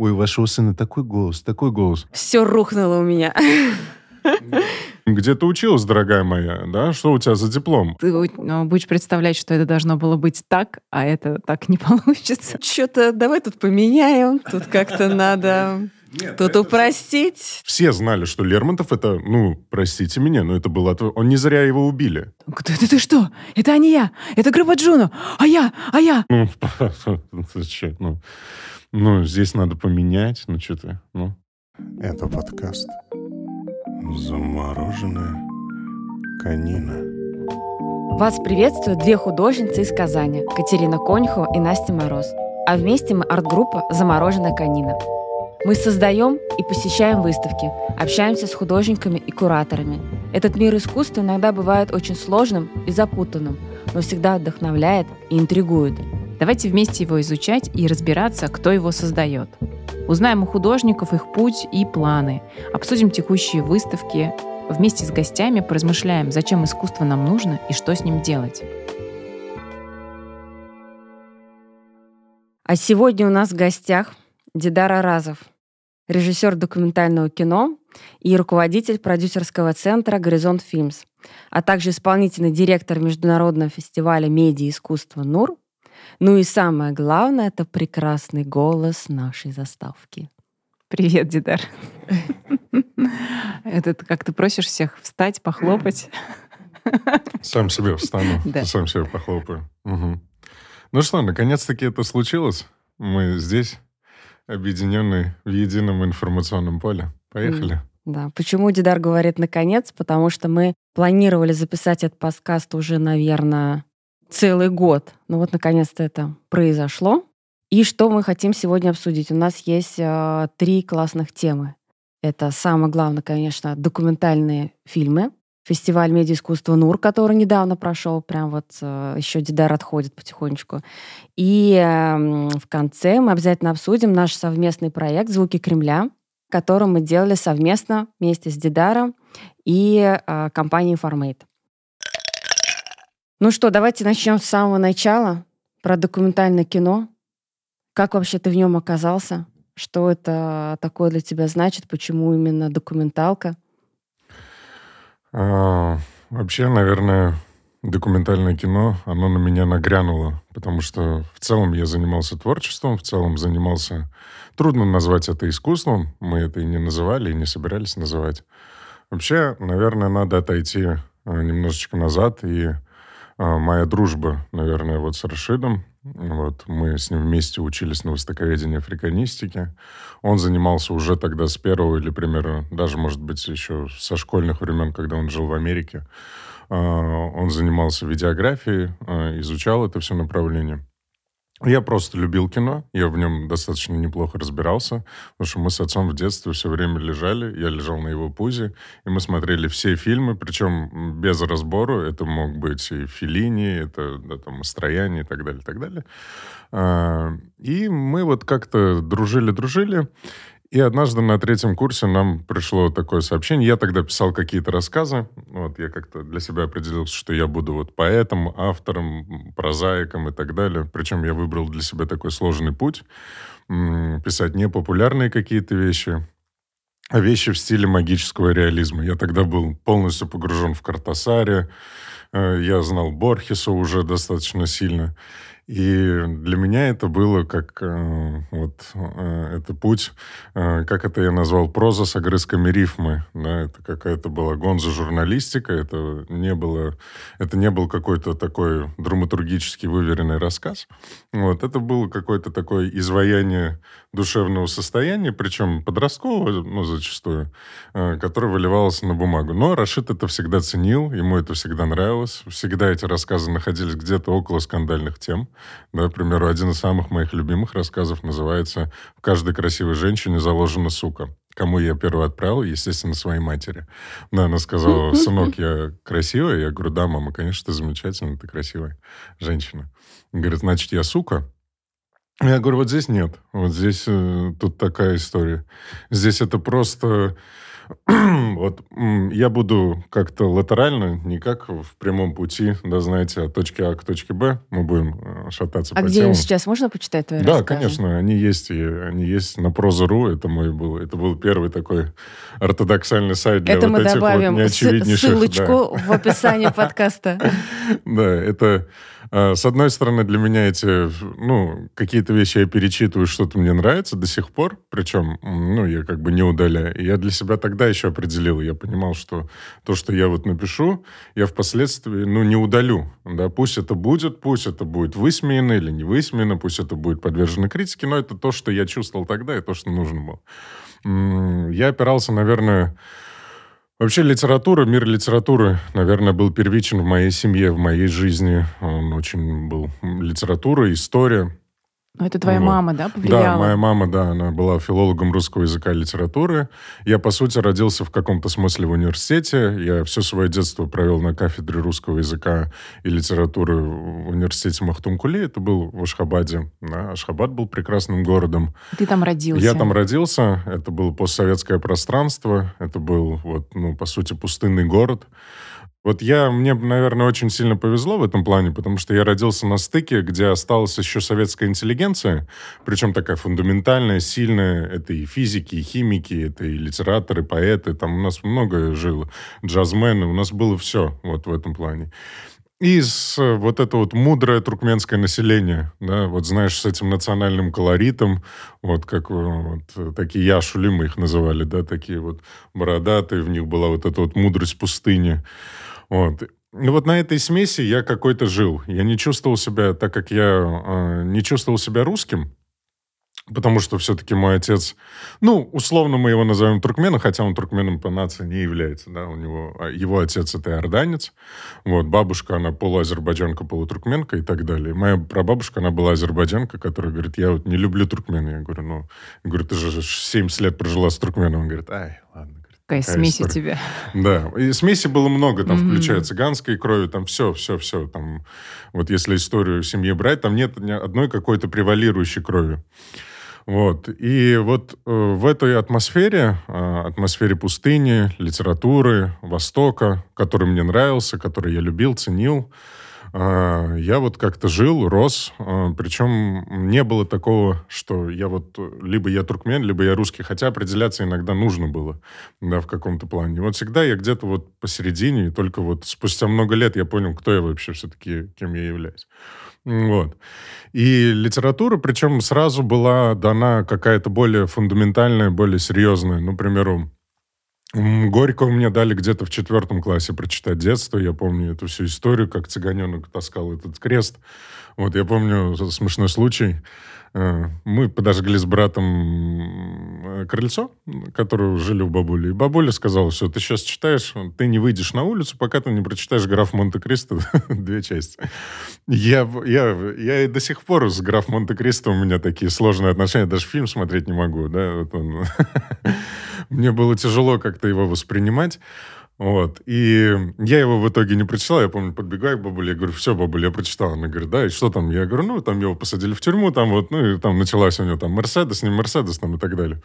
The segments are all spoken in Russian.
Ой, у вашего сына такой голос, такой голос. Все рухнуло у меня. Где ты училась, дорогая моя, да? Что у тебя за диплом? Ты ну, будешь представлять, что это должно было быть так, а это так не получится. Что-то давай тут поменяем, тут как-то надо... Нет, Тут упростить. Все знали, что Лермонтов это, ну, простите меня, но это было... Он не зря его убили. Ты, ты, ты что? Это не я. Это группа Джуно. А я? А я? Ну, ну, здесь надо поменять. Ну, что ты, ну. Это подкаст «Замороженная конина». Вас приветствуют две художницы из Казани, Катерина Конюхова и Настя Мороз. А вместе мы арт-группа «Замороженная конина». Мы создаем и посещаем выставки, общаемся с художниками и кураторами. Этот мир искусства иногда бывает очень сложным и запутанным, но всегда вдохновляет и интригует. Давайте вместе его изучать и разбираться, кто его создает. Узнаем у художников их путь и планы, обсудим текущие выставки, вместе с гостями поразмышляем, зачем искусство нам нужно и что с ним делать. А сегодня у нас в гостях Дидар Аразов, режиссер документального кино и руководитель продюсерского центра «Горизонт Фильмс», а также исполнительный директор Международного фестиваля медиа и искусства «НУР». Ну и самое главное — это прекрасный голос нашей заставки. Привет, Дидар. Это как ты просишь всех встать, похлопать. Сам себе встану, сам себе похлопаю. Ну что, наконец-таки это случилось. Мы здесь объединенный в едином информационном поле. Поехали. Да. Почему Дидар говорит «наконец»? Потому что мы планировали записать этот подкаст уже, наверное, целый год. Но вот, наконец-то, это произошло. И что мы хотим сегодня обсудить? У нас есть э, три классных темы. Это самое главное, конечно, документальные фильмы. Фестиваль медиаискусства НУР, который недавно прошел, прям вот э, еще Дидар отходит потихонечку. И э, в конце мы обязательно обсудим наш совместный проект «Звуки Кремля», который мы делали совместно вместе с Дидаром и э, компанией Formate. Ну что, давайте начнем с самого начала про документальное кино. Как вообще ты в нем оказался? Что это такое для тебя значит? Почему именно документалка? А, вообще, наверное, документальное кино, оно на меня нагрянуло, потому что в целом я занимался творчеством, в целом занимался... Трудно назвать это искусством, мы это и не называли, и не собирались называть. Вообще, наверное, надо отойти а, немножечко назад, и моя дружба, наверное, вот с Рашидом, вот, мы с ним вместе учились на востоковедении африканистики. Он занимался уже тогда с первого или примерно, даже, может быть, еще со школьных времен, когда он жил в Америке. А, он занимался видеографией, а, изучал это все направление. Я просто любил кино, я в нем достаточно неплохо разбирался, потому что мы с отцом в детстве все время лежали, я лежал на его пузе, и мы смотрели все фильмы, причем без разбору, это мог быть и Филини, это да, там, Строяние и так далее, и так далее. А, и мы вот как-то дружили-дружили, и однажды на третьем курсе нам пришло такое сообщение. Я тогда писал какие-то рассказы. Вот я как-то для себя определился, что я буду вот поэтом, автором, прозаиком и так далее. Причем я выбрал для себя такой сложный путь. Писать не популярные какие-то вещи, а вещи в стиле магического реализма. Я тогда был полностью погружен в Картасаре. Э, я знал Борхеса уже достаточно сильно. И для меня это было как э, вот э, это путь, э, как это я назвал, проза с огрызками рифмы. Да, это какая-то была гонза журналистика, это не было, это не был какой-то такой драматургически выверенный рассказ. Вот, это было какое-то такое изваяние душевного состояния, причем подросткового, ну, зачастую, э, которое выливалось на бумагу. Но Рашид это всегда ценил, ему это всегда нравилось. Всегда эти рассказы находились где-то около скандальных тем. Примеру, один из самых моих любимых рассказов называется «В каждой красивой женщине заложена сука». Кому я первый отправил? Естественно, своей матери. Да, она сказала, сынок, я красивая? Я говорю, да, мама, конечно, ты замечательная, ты красивая женщина. Говорит, значит, я сука? Я говорю, вот здесь нет. Вот здесь э, тут такая история. Здесь это просто вот я буду как-то латерально, не как в прямом пути, да, знаете, от точки А к точке Б мы будем э, шататься а по где телу. сейчас можно почитать твои Да, рассказы? конечно, они есть, и они есть на Проза.ру, это мой был, это был первый такой ортодоксальный сайт для Это вот мы этих добавим вот ссылочку неочевиднейших, да. в описании подкаста. Да, это, с одной стороны, для меня эти, ну, какие-то вещи я перечитываю, что-то мне нравится до сих пор, причем, ну, я как бы не удаляю. Я для себя тогда еще определил, я понимал, что то, что я вот напишу, я впоследствии, ну, не удалю, да, пусть это будет, пусть это будет высмеяно или не высмеяно, пусть это будет подвержено критике, но это то, что я чувствовал тогда и то, что нужно было. Я опирался, наверное, Вообще литература, мир литературы, наверное, был первичен в моей семье, в моей жизни. Он очень был литература, история. Ну, это твоя Вот. мама, да, повлияла? Да, моя мама, да, она была филологом русского языка и литературы. Я, по сути, родился в каком-то смысле в университете. Я все свое детство провел на кафедре русского языка и литературы в университете Махтумкуле. Это был в Ашхабаде. Да, Ашхабад был прекрасным городом. Ты там родился. Я там родился, это было постсоветское пространство, это был, вот, ну, по сути, пустынный город. Вот я, мне, наверное, очень сильно повезло в этом плане, потому что я родился на стыке, где осталась еще советская интеллигенция, причем такая фундаментальная, сильная. Это и физики, и химики, это и литераторы, поэты. Там у нас много жило. Джазмены. У нас было все вот в этом плане. И с, вот это вот мудрое туркменское население, да, вот знаешь, с этим национальным колоритом, вот как э, вот, такие яшули мы их называли, да, такие вот бородатые, в них была вот эта вот мудрость пустыни. Вот. И вот на этой смеси я какой-то жил. Я не чувствовал себя, так как я э, не чувствовал себя русским, потому что все-таки мой отец, ну, условно мы его назовем туркменом, хотя он туркменом по нации не является, да, у него, а его отец это иорданец, вот, бабушка, она полуазербайджанка, полутуркменка и так далее. Моя прабабушка, она была азербайджанка, которая говорит, я вот не люблю туркмен. Я говорю, ну, я говорю, ты же 70 лет прожила с туркменом. Он говорит, ай, ладно. Такая смесь у история». тебя. Да, и смеси было много, там, Мгм. включая цыганской крови, там все, все, все. Там, вот если историю семьи брать, там нет ни одной какой-то превалирующей крови. Вот. И вот э, в этой атмосфере, э, атмосфере пустыни, литературы, Востока, который мне нравился, который я любил, ценил, э, я вот как-то жил, рос. э, причем не было такого, что я вот э, либо я туркмен, либо я русский, хотя определяться иногда нужно было, да, в каком-то плане. И вот всегда я где-то вот посередине, и только вот спустя много лет я понял, кто я вообще все-таки, кем я являюсь. Вот. И литература, причем сразу была дана какая-то более фундаментальная, более серьезная. Ну, к примеру, Горького мне дали где-то в четвертом классе прочитать детство. Я помню эту всю историю, как цыганенок таскал этот крест. Вот я помню смешной случай. Э, Мы подожгли с братом э, крыльцо, которое жили у бабули. И бабуля сказала, все, ты сейчас читаешь, ты не выйдешь на улицу, пока ты не прочитаешь «Граф Монте-Кристо» две части. Я, я, я и до сих пор с «Граф Монте-Кристо» у меня такие сложные отношения, даже фильм смотреть не могу. Да? Вот он. Мне было тяжело как-то его воспринимать. Вот. И я его в итоге не прочитал. Я помню, подбегаю к бабуле, я говорю, все, бабуля, я прочитал. Она говорит, да, и что там? Я говорю, ну, там его посадили в тюрьму, там вот, ну, и там началась у него там Мерседес, не Мерседес, там и так далее.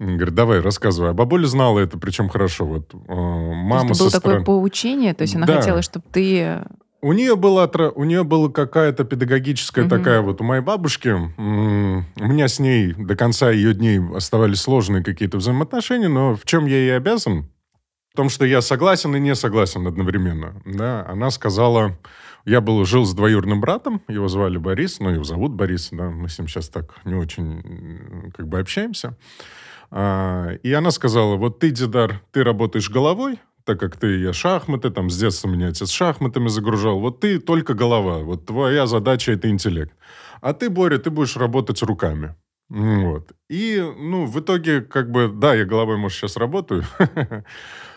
Говорит, давай, рассказывай. А бабуля знала это, причем хорошо. Вот э, мама То есть это было со такое поучение, то есть она Да. хотела, чтобы ты... У нее была, у нее была какая-то педагогическая Мгм. такая вот у моей бабушки. У меня с ней до конца ее дней оставались сложные какие-то взаимоотношения, но в чем я ей обязан? В том, что я согласен и не согласен одновременно. Да, она сказала, я был, жил с двоюродным братом, его звали Борис, ну, его зовут Борис, да, мы с ним сейчас так не очень как бы общаемся. А, И она сказала, вот ты, Дидар, ты работаешь головой, так как ты, я шахматы, там с детства меня отец шахматами загружал, вот ты только голова, вот твоя задача это интеллект. А ты, Боря, ты будешь работать руками. Вот. И, ну, в итоге, как бы, да, я головой, может, сейчас работаю.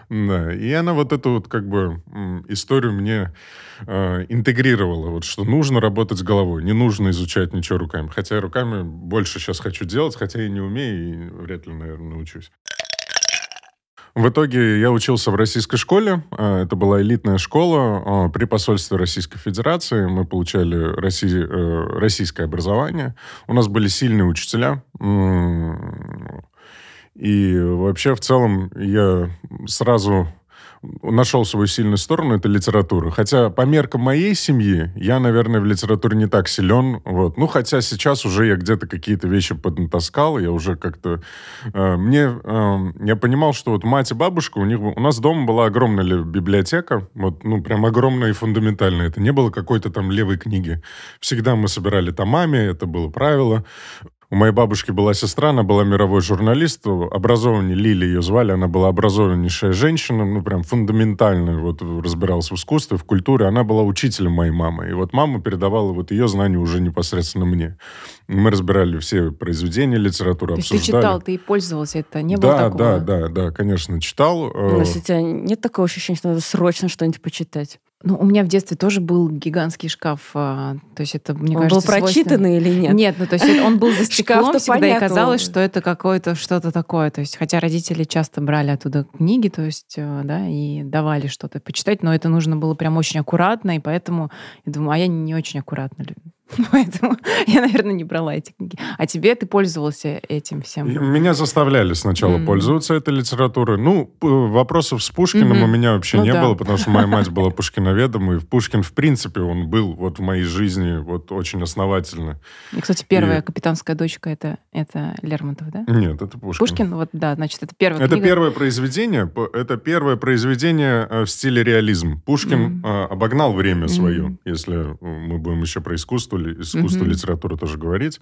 Да, и она вот эту вот, как бы, историю мне э, интегрировала, вот, что нужно работать с головой, не нужно изучать ничего руками. Хотя руками больше сейчас хочу делать, хотя и не умею, и вряд ли, наверное, научусь. В итоге я учился в российской школе. А, это была элитная школа а, при посольстве Российской Федерации. Мы получали россий, э, российское образование. У нас были сильные учителя. И вообще, в целом, я сразу нашел свою сильную сторону, это литература. Хотя по меркам моей семьи я, наверное, в литературе не так силен. Вот. Ну, хотя сейчас уже я где-то какие-то вещи поднатаскал, я уже как-то... Э, мне... Э, я понимал, что вот мать и бабушка, у них... У нас дома была огромная библиотека, вот, ну, прям огромная и фундаментальная. Это не было какой-то там левой книги. Всегда мы собирали томами, это было правило. У моей бабушки была сестра, она была мировой журналист, образованнее Лили ее звали, она была образованнейшая женщина, ну, прям фундаментально вот разбиралась в искусстве, в культуре. Она была учителем моей мамы. И вот мама передавала вот ее знания уже непосредственно мне. Мы разбирали все произведения литературы, То обсуждали. ты читал, ты и пользовался, это не да, было такого? Да, да, да, конечно, читал. У нас у тебя нет такого ощущения, что надо срочно что-нибудь почитать? Ну, у меня в детстве тоже был гигантский шкаф. А, то есть это, мне он кажется, был прочитанный или нет? Нет, ну то есть он был за стеклом всегда, понятно. и казалось, что это какое-то что-то такое. То есть, хотя родители часто брали оттуда книги, то есть, э, да, и давали что-то почитать, но это нужно было прям очень аккуратно, и поэтому я думаю, а я не очень аккуратно Поэтому я, наверное, не брала эти книги. А тебе ты пользовался этим всем? Меня заставляли сначала mm. пользоваться этой литературой. Ну, вопросов с Пушкиным mm-hmm. у меня вообще ну, не да. было, потому что моя мать была пушкиноведом, и Пушкин, в принципе, он был вот в моей жизни вот очень основательно. И, кстати, первая и... капитанская дочка это, это Лермонтов, да? Нет, это Пушкин. Пушкин, вот, да, значит, это первая Это книга. первое произведение, это первое произведение э, в стиле реализм. Пушкин mm. обогнал время свое, mm. если мы будем еще про искусство искусство, mm-hmm. литература тоже говорить.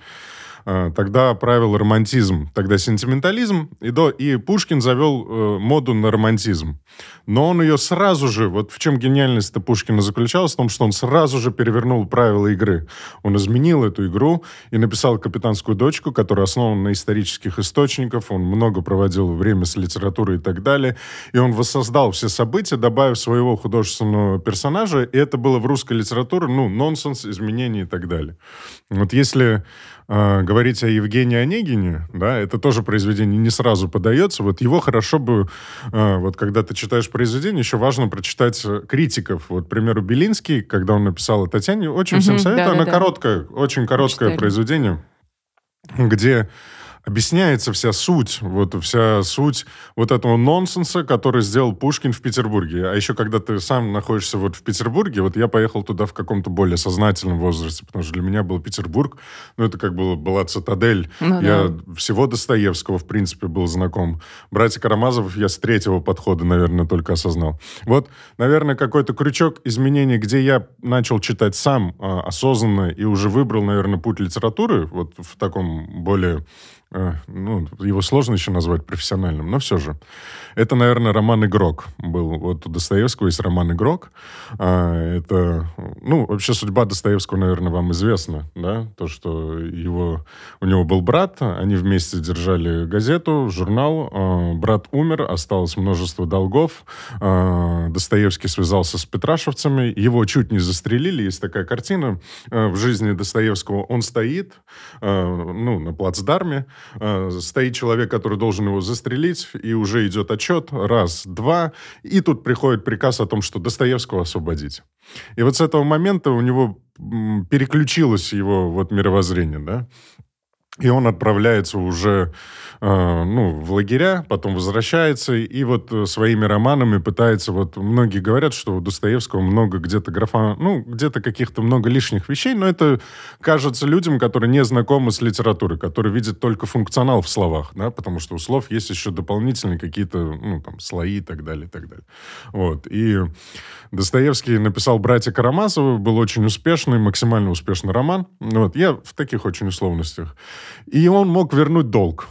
А, тогда правил романтизм, тогда сентиментализм, и, до, и Пушкин завел э, моду на романтизм. Но он ее сразу же, вот в чем гениальность Пушкина заключалась, в том, что он сразу же перевернул правила игры. Он изменил эту игру и написал «Капитанскую дочку», которая основана на исторических источниках, он много проводил время с литературой и так далее, и он воссоздал все события, добавив своего художественного персонажа, и это было в русской литературе, ну, нонсенс, изменения и так далее. Вот если э, говорить о Евгении Онегине, да, это тоже произведение не сразу подается. Вот его хорошо бы, э, вот когда ты читаешь произведение, еще важно прочитать э, критиков. Вот, к примеру, Белинский, когда он написал о Татьяне, очень всем советую. Да, Она да, короткая, очень короткое Читали. произведение, где объясняется вся суть, вот вся суть вот этого нонсенса, который сделал Пушкин в Петербурге. А еще когда ты сам находишься вот в Петербурге, вот я поехал туда в каком-то более сознательном возрасте, потому что для меня был Петербург, ну это как было, была цитадель. Ну, я да. всего Достоевского, в принципе, был знаком. Братья Карамазовых я с третьего подхода, наверное, только осознал. Вот, наверное, какой-то крючок изменений, где я начал читать сам а, осознанно и уже выбрал, наверное, путь литературы, вот в таком более ну, его сложно еще назвать профессиональным, но все же. Это, наверное, роман «Игрок» был. Вот у Достоевского есть роман «Игрок». А, это, ну, вообще судьба Достоевского, наверное, вам известна, да? То, что его, у него был брат, они вместе держали газету, журнал. А, брат умер, осталось множество долгов. А, Достоевский связался с петрашевцами, его чуть не застрелили. Есть такая картина в жизни Достоевского. Он стоит, ну, на плацдарме, Э, стоит человек, который должен его застрелить, и уже идет отчет, раз, два, и тут приходит приказ о том, что Достоевского освободить. И вот с этого момента у него переключилось его вот мировоззрение, да, и он отправляется уже э, ну, в лагеря, потом возвращается, и вот э, своими романами пытается... Вот многие говорят, что у Достоевского много где-то графа... Ну, где-то каких-то много лишних вещей, но это кажется людям, которые не знакомы с литературой, которые видят только функционал в словах, да, потому что у слов есть еще дополнительные какие-то, ну, там, слои и так далее, и так далее. Вот. И Достоевский написал «Братья Карамазовы», был очень успешный, максимально успешный роман. Вот. Я в таких очень условностях. И он мог вернуть долг.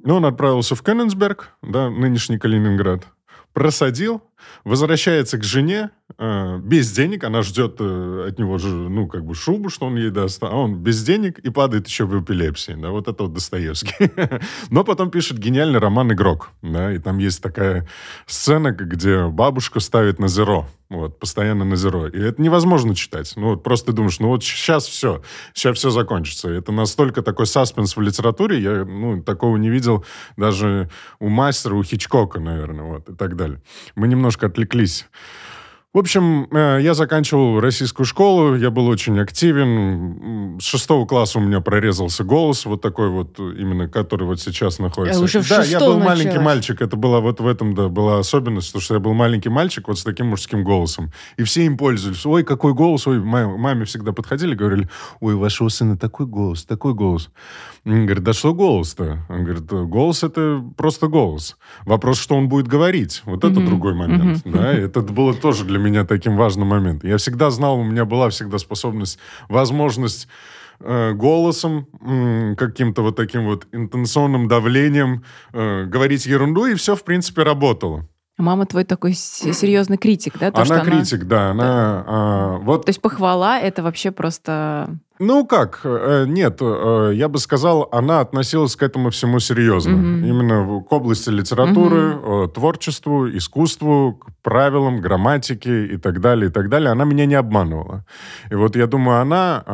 Но он отправился в Кенненсберг, да, нынешний Калининград, просадил, возвращается к жене, без денег, она ждет э, от него же, ну, как бы шубу, что он ей даст, а он без денег и падает еще в эпилепсии, да, вот это вот Достоевский. Но потом пишет гениальный роман «Игрок», да, и там есть такая сцена, где бабушка ставит на зеро, вот, постоянно на зеро. И это невозможно читать. Ну, вот просто думаешь, ну, вот сейчас все, сейчас все закончится. Это настолько такой саспенс в литературе, я, ну, такого не видел даже у мастера, у Хичкока, наверное, вот, и так далее. Мы немножко отвлеклись. В общем, э, я заканчивал российскую школу, я был очень активен. С шестого класса у меня прорезался голос, вот такой вот, именно который вот сейчас находится. А уже в да, я был маленький началось. мальчик, это была вот в этом, да, была особенность, потому что я был маленький мальчик вот с таким мужским голосом. И все им пользовались. Ой, какой голос, ой, ма- маме всегда подходили, говорили, ой, у вашего сына такой голос, такой голос. Говорит, да что голос-то? Он говорит, голос это просто голос. Вопрос, что он будет говорить. Вот это Мгм. другой момент. Да, и это было тоже для меня таким важным моментом. Я всегда знал, у меня была всегда способность, возможность э, голосом, каким-то вот таким вот интенционным давлением э, говорить ерунду, и все, в принципе, работало. Мама твой такой серьезный критик, да? То, она критик, да, она... а, вот То есть похвала это вообще просто... Ну как, э, нет, э, я бы сказал, она относилась к этому всему серьезно. Мгм. Именно к области литературы, э, творчеству, искусству, к правилам, грамматике и так далее, и так далее. Она меня не обманывала. И вот я думаю, она...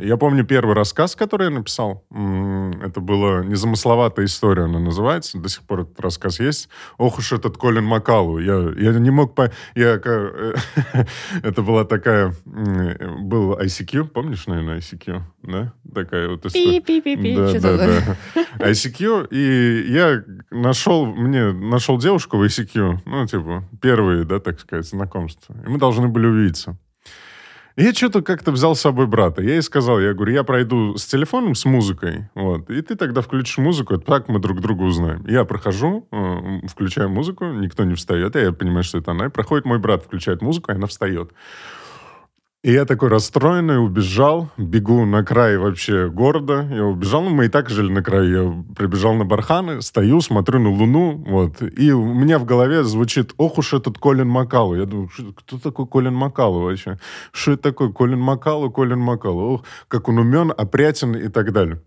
Я помню первый рассказ, который я написал. Это была незамысловатая история, она называется. До сих пор этот рассказ есть. Ох уж этот Колин Макалу. Я, я не мог... По... Я, это была такая... Был ICQ, помнишь, наверное, ICQ? Да? Такая вот история. Пи-пи-пи-пи. Да, да, такое. да. ICQ, и я нашел, мне нашел девушку в ICQ, ну, типа, первые, да, так сказать, знакомства. И мы должны были увидеться. И я что-то как-то взял с собой брата. Я ей сказал, я говорю, я пройду с телефоном, с музыкой, вот, и ты тогда включишь музыку, так мы друг друга узнаем. Я прохожу, э, включаю музыку, никто не встает, я понимаю, что это она. И проходит мой брат, включает музыку, и она встает. И я такой расстроенный убежал, бегу на край вообще города. Я убежал, ну, мы и так жили на краю. Я прибежал на барханы, стою, смотрю на луну, вот. И у меня в голове звучит, ох уж этот Колин Макалу. Я думаю, «Что- кто такой Колин Макалу вообще? Что это такое? Колин Макалу, Колин Макалу. Ох, как он умен, опрятен и так далее.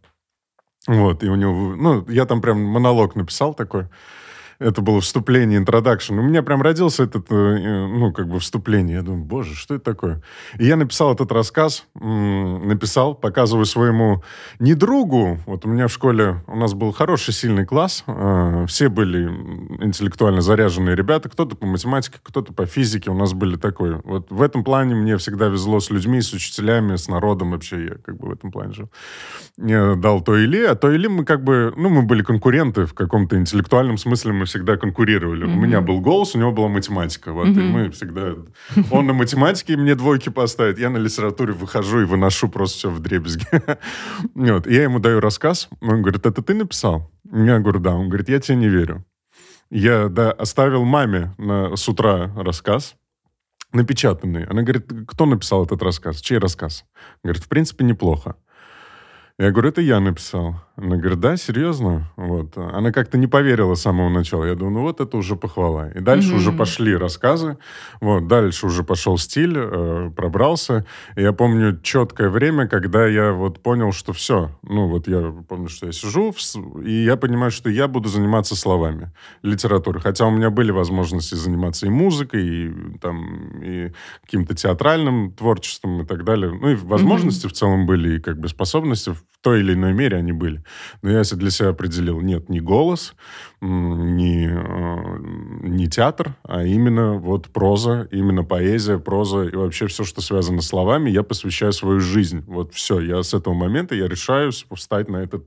Вот, и у него, ну, я там прям монолог написал такой. Это было вступление, интродакшн. У меня прям родился этот, э, ну, как бы вступление. Я думаю, боже, что это такое? И я написал этот рассказ, написал, показываю своему не другу. Вот у меня в школе, у нас был хороший, сильный класс. э, Все были интеллектуально заряженные ребята. Кто-то по математике, кто-то по физике. У нас были такой. Вот в этом плане мне всегда везло с людьми, с учителями, с народом вообще. Я как бы в этом плане жил. Я дал то или, а то или мы как бы, ну, мы были конкуренты в каком-то интеллектуальном смысле, мы всегда конкурировали. У Мгм. меня был голос, у него была математика. Вот, и Мгм. мы всегда... Он на математике мне двойки поставит, я на литературе выхожу и выношу просто все в дребезги. Вот. И Я ему даю рассказ, он говорит, это ты написал? Я говорю, да. Он говорит, я тебе не верю. Я да, оставил маме на, с утра рассказ, напечатанный. Она говорит, кто написал этот рассказ? Чей рассказ? Говорит, в принципе, неплохо. Я говорю, это я написал. Она говорит, да, серьезно? Вот. Она как-то не поверила с самого начала. Я думаю, ну вот это уже похвала. И дальше Мгм. уже пошли рассказы. Вот. Дальше уже пошел стиль, э, пробрался. И я помню четкое время, когда я вот понял, что все. Ну вот я помню, что я сижу, в и я понимаю, что я буду заниматься словами, литературой. Хотя у меня были возможности заниматься и музыкой, и, там, и каким-то театральным творчеством и так далее. Ну и возможности в целом были, и как бы способности в той или иной мере они были. Но я для себя определил, нет, не голос, не, э, не театр, а именно вот проза, именно поэзия, проза и вообще все, что связано с словами, я посвящаю свою жизнь. Вот все, я с этого момента я решаю встать на этот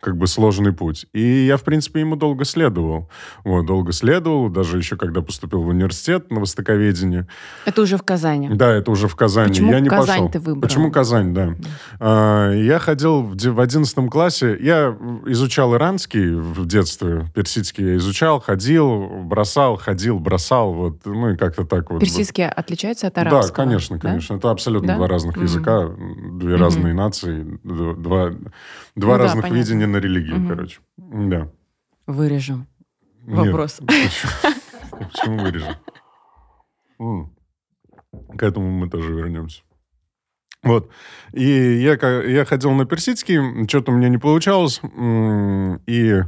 как бы сложный путь. И я, в принципе, ему долго следовал. Вот, долго следовал, даже еще когда поступил в университет на востоковедение. Это уже в Казани. Да, это уже в Казани. Почему я не Казань пошел. ты выбрал? Почему Казань, да. А, я ходил в в одиннадцатом классе. Я изучал иранский в детстве, персидский я изучал, ходил, бросал, ходил, бросал, вот, ну и как-то так вот. Персидский отличается от арабского? Да, конечно, да? конечно. Это абсолютно Да? два разных Мгм. языка, две Мгм. разные нации, два, два Ну да, разных понятно. видения на религию, Мгм. короче. Да. Вырежем. Нет, Вопрос. Почему почему вырежем? К этому мы тоже вернемся. Вот. И я, я ходил на персидский, что-то у меня не получалось. И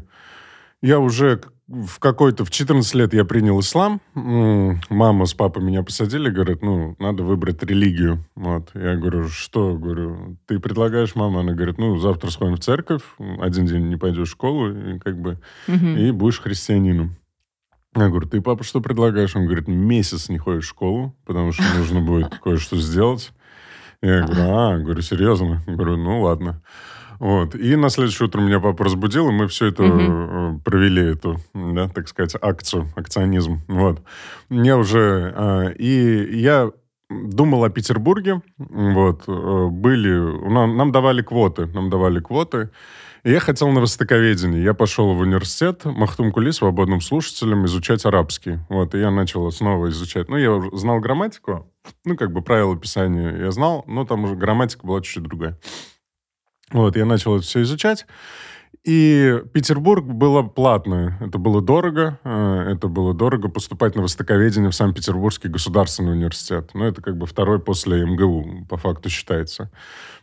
я уже в какой-то, в 14 лет я принял ислам. Мама с папой меня посадили, говорят, ну, надо выбрать религию. Вот. Я говорю, что? Говорю, ты предлагаешь, мама? Она говорит, ну, завтра сходим в церковь, один день не пойдешь в школу, и как бы, угу. и будешь христианином. Я говорю, ты, папа, что предлагаешь? Он говорит, месяц не ходишь в школу, потому что нужно будет кое-что сделать. Я говорю, а, говорю, серьезно? Говорю, ну, ладно. Вот. И на следующее утро меня папа разбудил, и мы все это угу. провели, эту, да, так сказать, акцию, акционизм. Вот. Я уже... А, и я думал о Петербурге. Вот. Э, были... Нам, нам давали квоты. Нам давали квоты. И я хотел на востоковедении. Я пошел в университет Махтум Кули свободным слушателем изучать арабский. Вот, и я начал снова изучать. Ну, я знал грамматику, ну, как бы правила писания я знал, но там уже грамматика была чуть-чуть другая. Вот, я начал это все изучать. И Петербург было платное. Это было дорого. Э, это было дорого поступать на востоковедение в Санкт-Петербургский государственный университет. Ну, это как бы второй после МГУ, по факту считается.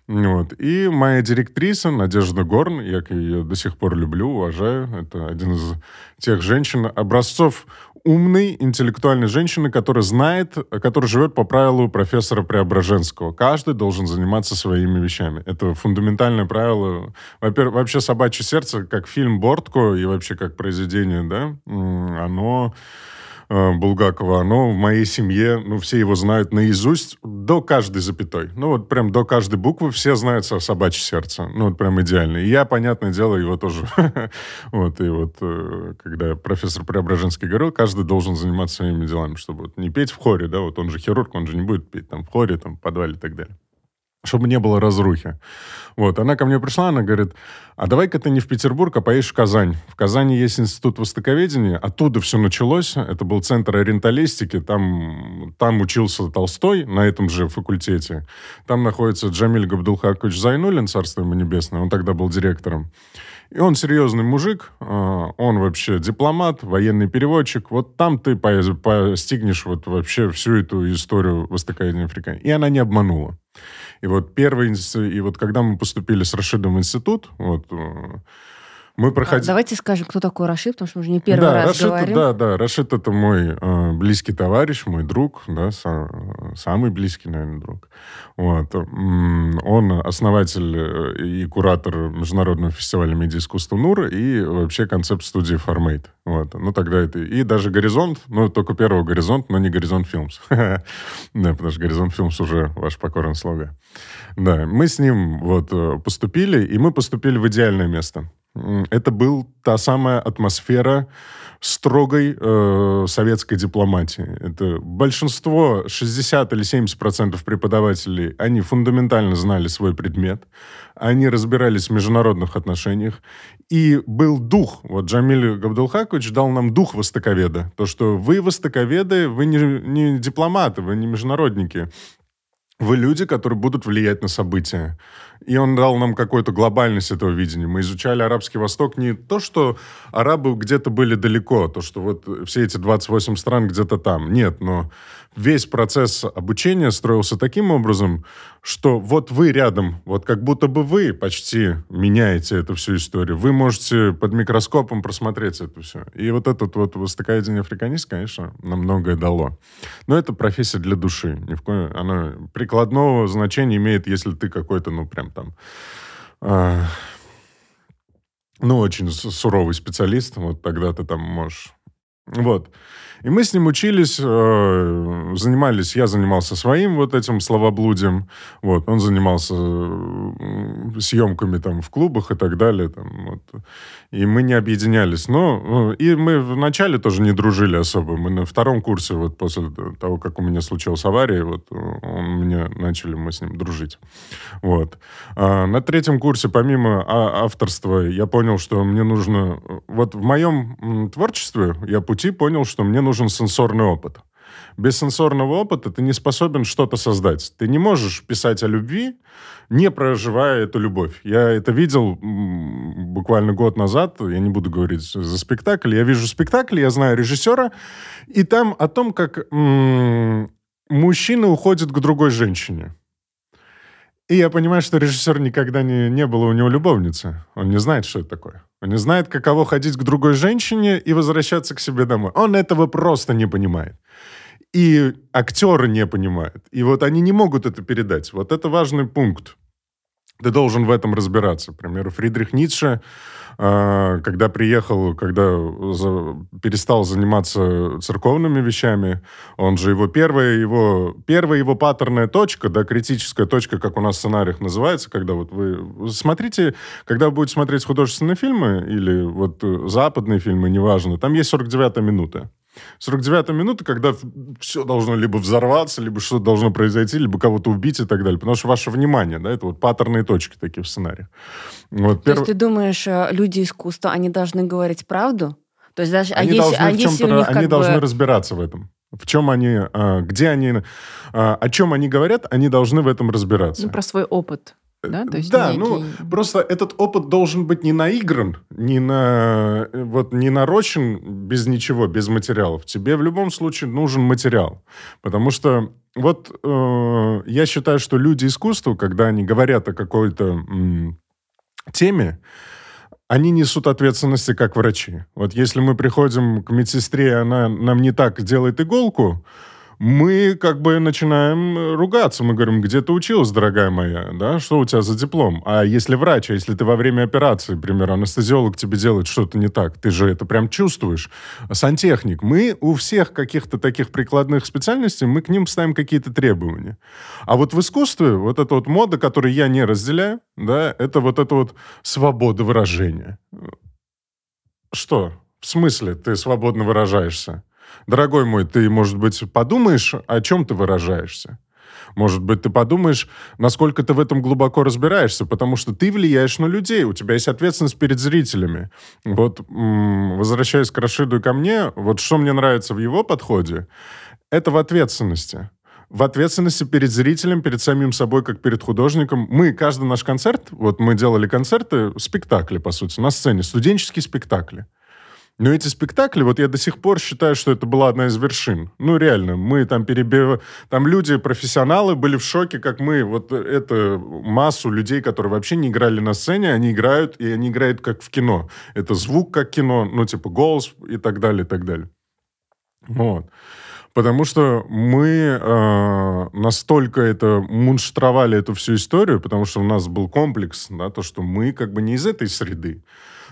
Вот. И моя директриса Надежда Горн, я ее до сих пор люблю, уважаю. Это один из тех женщин, образцов умной, интеллектуальной женщины, которая знает, которая живет по правилу профессора Преображенского. Каждый должен заниматься своими вещами. Это фундаментальное правило. Во-первых, вообще «Собачье сердце», как фильм «Бортко» и вообще как произведение, да, оно Булгакова, оно в моей семье, ну, все его знают наизусть до каждой запятой. Ну, вот прям до каждой буквы все знают собачье сердце. Ну, вот прям идеально. И я, понятное дело, его тоже. вот, и вот, э, когда профессор Преображенский говорил, каждый должен заниматься своими делами, чтобы вот не петь в хоре, да, вот он же хирург, он же не будет петь там в хоре, там, в подвале и так далее чтобы не было разрухи. Вот, она ко мне пришла, она говорит, а давай-ка ты не в Петербург, а поедешь в Казань. В Казани есть институт востоковедения, оттуда все началось, это был центр ориенталистики, там, там учился Толстой на этом же факультете. Там находится Джамиль Габдулхакович Зайнулин, царство ему небесное, он тогда был директором. И он серьезный мужик, а, он вообще дипломат, военный переводчик. Вот там ты постигнешь вот вообще всю эту историю востоковедения Африкании. И она не обманула. И вот первый, и вот когда мы поступили с Рашидом в институт, вот, э, мы проходили... А, давайте скажем, кто такой Рашид, потому что мы уже не первый да, раз Рашид, говорим. Да, да, Рашид это мой э, близкий товарищ, мой друг, да, са, самый близкий, наверное, друг. Вот. Он основатель э, и куратор Международного фестиваля медиаискусства НУР и вообще концепт-студии Формейт. Вот. Ну, тогда это... И даже «Горизонт», ну, только первого «Горизонт», но не «Горизонт Филмс». Да, потому что «Горизонт Филмс» уже ваш покорный слуга. Да, мы с ним вот э, поступили, и мы поступили в идеальное место. Это был та самая атмосфера строгой э, советской дипломатии. Это большинство, 60 или 70 процентов преподавателей, они фундаментально знали свой предмет, они разбирались в международных отношениях, и был дух. Вот Джамиль Габдулхакович дал нам дух востоковеда. То, что вы востоковеды, вы не, не дипломаты, вы не международники. Вы люди, которые будут влиять на события. И он дал нам какую-то глобальность этого видения. Мы изучали Арабский Восток не то, что арабы где-то были далеко, то, что вот все эти 28 стран где-то там. Нет, но весь процесс обучения строился таким образом, что вот вы рядом, вот как будто бы вы почти меняете эту всю историю. Вы можете под микроскопом просмотреть это все. И вот этот вот востоковедение африканист, конечно, нам многое дало. Но это профессия для души. Ни в коем... Она прикладного значения имеет, если ты какой-то, ну, прям там... Э, ну, очень суровый специалист, вот тогда ты там можешь... Вот. И мы с ним учились, э, занимались, я занимался своим вот этим словоблудием, вот, он занимался э, съемками там в клубах и так далее, там, вот. и мы не объединялись. Но э, и мы вначале тоже не дружили особо. Мы на втором курсе, вот после того, как у меня случилась авария, вот, он мне начали мы с ним дружить. Вот. А на третьем курсе, помимо а, авторства, я понял, что мне нужно... Вот в моем творчестве я пути понял, что мне нужно нужен сенсорный опыт. Без сенсорного опыта ты не способен что-то создать. Ты не можешь писать о любви, не проживая эту любовь. Я это видел буквально год назад, я не буду говорить за спектакль, я вижу спектакль, я знаю режиссера, и там о том, как мужчина уходит к другой женщине. И я понимаю, что режиссер никогда не, не было у него любовницы. Он не знает, что это такое. Он не знает, каково ходить к другой женщине и возвращаться к себе домой. Он этого просто не понимает. И актеры не понимают. И вот они не могут это передать. Вот это важный пункт. Ты должен в этом разбираться. К примеру, Фридрих Ницше когда приехал, когда за, перестал заниматься церковными вещами, он же его первая его первая его паттерная точка, да, критическая точка, как у нас в сценариях называется, когда вот вы смотрите, когда вы будете смотреть художественные фильмы или вот западные фильмы, неважно, там есть 49-я минута. 49 минута, когда все должно либо взорваться, либо что-то должно произойти, либо кого-то убить и так далее. Потому что ваше внимание, да, это вот паттерные точки такие в сценарии. Вот, То перв... есть ты думаешь, э, люди искусства, они должны говорить правду? То есть даже, а они а должны, а если у них они должны бы... разбираться в этом. В чем они, а, где они, а, о чем они говорят, они должны в этом разбираться. Ну, про свой опыт. Да, То есть да некий... ну просто этот опыт должен быть не наигран, не на вот не нарочен без ничего, без материалов. Тебе в любом случае нужен материал, потому что вот э, я считаю, что люди искусства, когда они говорят о какой-то теме, они несут ответственности как врачи. Вот если мы приходим к медсестре, она нам не так делает иголку, мы как бы начинаем ругаться. Мы говорим, где ты училась, дорогая моя, да, что у тебя за диплом? А если врач, а если ты во время операции, например, анестезиолог тебе делает что-то не так, ты же это прям чувствуешь. Сантехник. Мы у всех каких-то таких прикладных специальностей, мы к ним ставим какие-то требования. А вот в искусстве вот эта вот мода, которую я не разделяю, да, это вот эта вот свобода выражения. Что? В смысле ты свободно выражаешься? Дорогой мой, ты, может быть, подумаешь, о чем ты выражаешься? Может быть, ты подумаешь, насколько ты в этом глубоко разбираешься, потому что ты влияешь на людей, у тебя есть ответственность перед зрителями. Вот, возвращаясь к Рашиду и ко мне, вот что мне нравится в его подходе, это в ответственности в ответственности перед зрителем, перед самим собой, как перед художником. Мы, каждый наш концерт, вот мы делали концерты, спектакли, по сути, на сцене, студенческие спектакли. Но эти спектакли, вот я до сих пор считаю, что это была одна из вершин. Ну, реально, мы там перебив... Там люди, профессионалы, были в шоке, как мы. Вот это массу людей, которые вообще не играли на сцене, они играют, и они играют как в кино. Это звук как кино, ну, типа голос и так далее, и так далее. Вот. Потому что мы э, настолько это мунштровали эту всю историю, потому что у нас был комплекс, да, то, что мы как бы не из этой среды.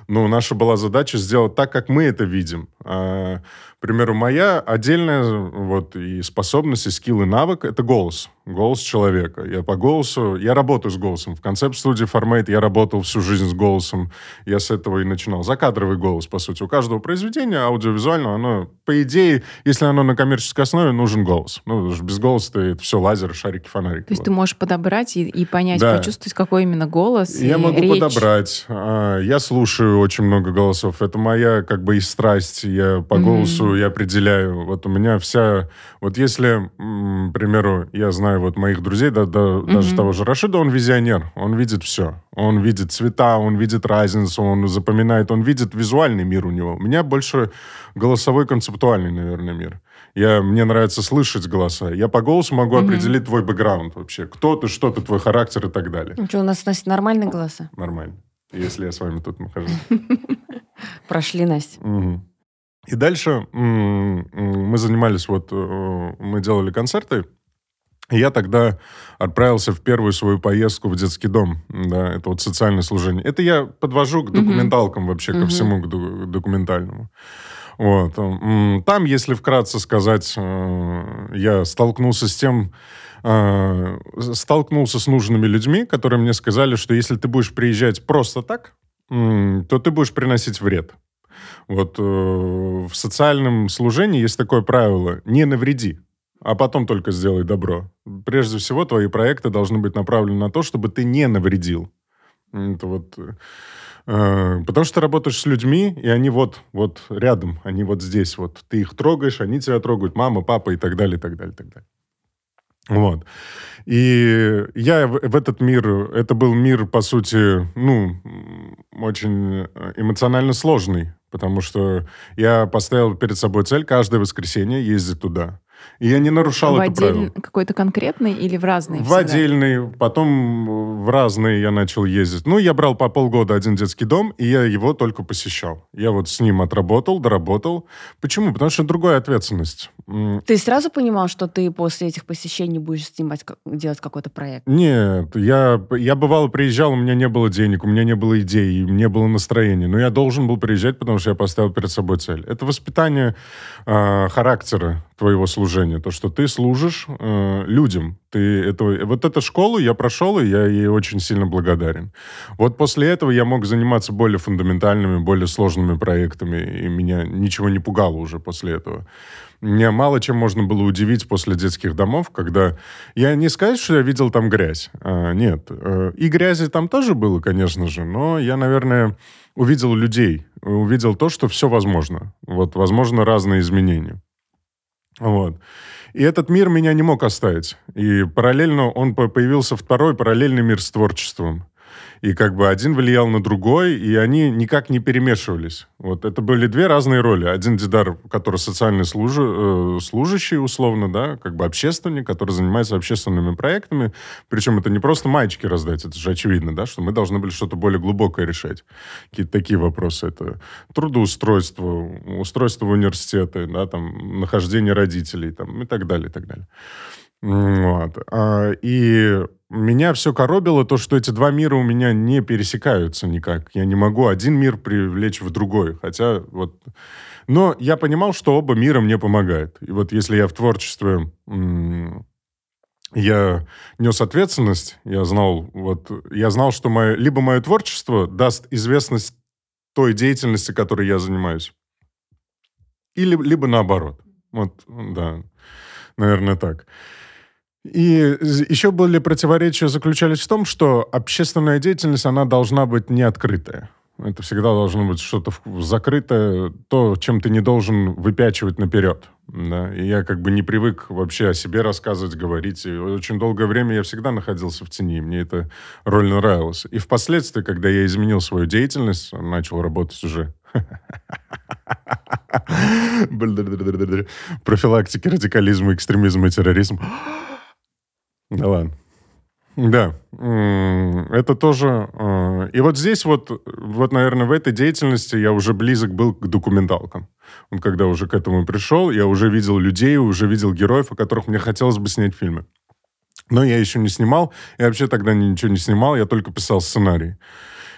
Но наша была задача сделать так, как мы это видим. А, к примеру, моя отдельная вот и способность, и скилл, и навык — это голос голос человека. Я по голосу, я работаю с голосом. В концепт-студии Formate я работал всю жизнь с голосом. Я с этого и начинал. Закадровый голос, по сути. У каждого произведения аудиовизуального, оно, по идее, если оно на коммерческой основе, нужен голос. Ну, без голоса это все лазер, шарики, фонарики. То есть вот. ты можешь подобрать и, и понять, да. почувствовать, какой именно голос Я могу речь. подобрать. А, я слушаю очень много голосов. Это моя, как бы, и страсть. Я по mm-hmm. голосу я определяю. Вот у меня вся... Вот если, к примеру, я знаю вот моих друзей, да, да, mm-hmm. даже того же Рашида, он визионер, он видит все. Он видит цвета, он видит разницу, он запоминает, он видит визуальный мир у него. У меня больше голосовой концептуальный, наверное, мир. Я, мне нравится слышать голоса. Я по голосу могу mm-hmm. определить твой бэкграунд вообще. Кто ты, что ты, твой характер и так далее. Ну что, у нас, Настя, нормальные голоса? Нормально. Если я с вами тут нахожусь. Прошли, Настя. И дальше мы занимались, вот э, мы делали концерты, я тогда отправился в первую свою поездку в детский дом. Да, это вот социальное служение. Это я подвожу к документалкам mm-hmm. вообще, ко mm-hmm. всему к документальному. Вот. Там, если вкратце сказать, э, я столкнулся с тем, э, столкнулся с нужными людьми, которые мне сказали, что если ты будешь приезжать просто так, то ты будешь приносить вред. Вот э, в социальном служении есть такое правило «не навреди» а потом только сделай добро. Прежде всего, твои проекты должны быть направлены на то, чтобы ты не навредил. Это вот... Э, потому что ты работаешь с людьми, и они вот, вот рядом, они вот здесь. Вот ты их трогаешь, они тебя трогают, мама, папа и так далее, и так далее, и так далее. Вот. И я в, этот мир, это был мир, по сути, ну, очень эмоционально сложный, потому что я поставил перед собой цель каждое воскресенье ездить туда. И я не нарушал в это отдель- правило. какой-то конкретный или в разные? В всегда? отдельный, потом в разные я начал ездить. Ну, я брал по полгода один детский дом, и я его только посещал. Я вот с ним отработал, доработал. Почему? Потому что другая ответственность. Ты сразу понимал, что ты после этих посещений будешь снимать, делать какой-то проект? Нет, я, я бывало приезжал, у меня не было денег, у меня не было идей, не было настроения. Но я должен был приезжать, потому что я поставил перед собой цель. Это воспитание э, характера твоего служения. То, что ты служишь э, людям. Ты это, вот эту школу я прошел, и я ей очень сильно благодарен. Вот после этого я мог заниматься более фундаментальными, более сложными проектами, и меня ничего не пугало уже после этого. Меня мало чем можно было удивить после детских домов, когда... Я не сказать, что я видел там грязь. А, нет. Э, И грязи там тоже было, конечно же, но я, наверное, увидел людей, увидел то, что все возможно. Вот, возможно, разные изменения. Вот. И этот мир меня не мог оставить. И параллельно он по- появился второй параллельный мир с творчеством. И как бы один влиял на другой, и они никак не перемешивались. Вот это были две разные роли. Один Дидар, который социальный служи- э, служащий, условно, да, как бы общественник, который занимается общественными проектами. Причем это не просто маечки раздать, это же очевидно, да, что мы должны были что-то более глубокое решать. Какие-то такие вопросы. Это трудоустройство, устройство в университеты, да, там, нахождение родителей там, и так далее, и так далее. Вот. А, И меня все коробило то, что эти два мира у меня не пересекаются никак. Я не могу один мир привлечь в другой. Хотя вот... Но я понимал, что оба мира мне помогают. И вот если я в творчестве... Я нес ответственность, я знал, вот, я знал, что мое, либо мое творчество даст известность той деятельности, которой я занимаюсь, или, либо наоборот. Вот, да, наверное, так. И еще были противоречия заключались в том, что общественная деятельность, она должна быть не открытая. Это всегда должно быть что-то закрытое, то, чем ты не должен выпячивать наперед. Да? И я как бы не привык вообще о себе рассказывать, говорить. И очень долгое время я всегда находился в тени, мне эта роль нравилась. И впоследствии, когда я изменил свою деятельность, начал работать уже профилактики радикализма, экстремизма и терроризма. Да ладно. Да, это тоже... э, И вот здесь вот, вот, наверное, в этой деятельности я уже близок был к документалкам. Вот когда уже к этому пришел, я уже видел людей, уже видел героев, о которых мне хотелось бы снять фильмы. Но я еще не снимал, я вообще тогда ничего не снимал, я только писал сценарий.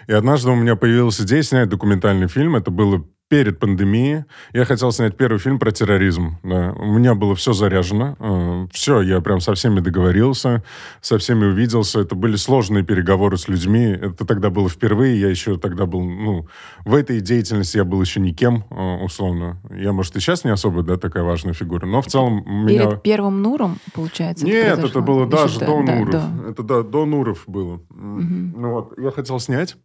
И однажды у меня появилась идея снять документальный фильм. Это было перед пандемией. Я хотел снять первый фильм про терроризм. Да. У меня было все заряжено. все, я прям со всеми договорился, со всеми увиделся. Это были сложные переговоры с людьми. Это тогда было впервые. Я еще тогда был, ну, в этой деятельности я был еще никем, э, условно. Я, может, и сейчас не особо, да, такая важная фигура. Но в целом меня... Перед первым Нуром, получается? Нет, это произошло? было Еще даже до, да, Нуров. да. Это да, до Нуров было. Мгм. Ну вот, я хотел снять.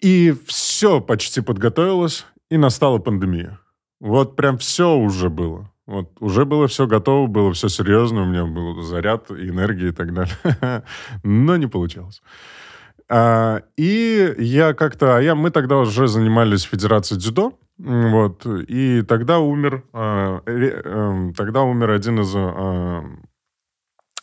И все почти подготовилось, и настала пандемия. Вот прям все уже было. Вот уже было все готово, было все серьезно, у меня был заряд, энергии и так далее. Но не получилось. А, и я как-то... А я, мы тогда уже занимались Федерацией дзюдо. Вот. И тогда умер... ре- эм, тогда умер один из... а,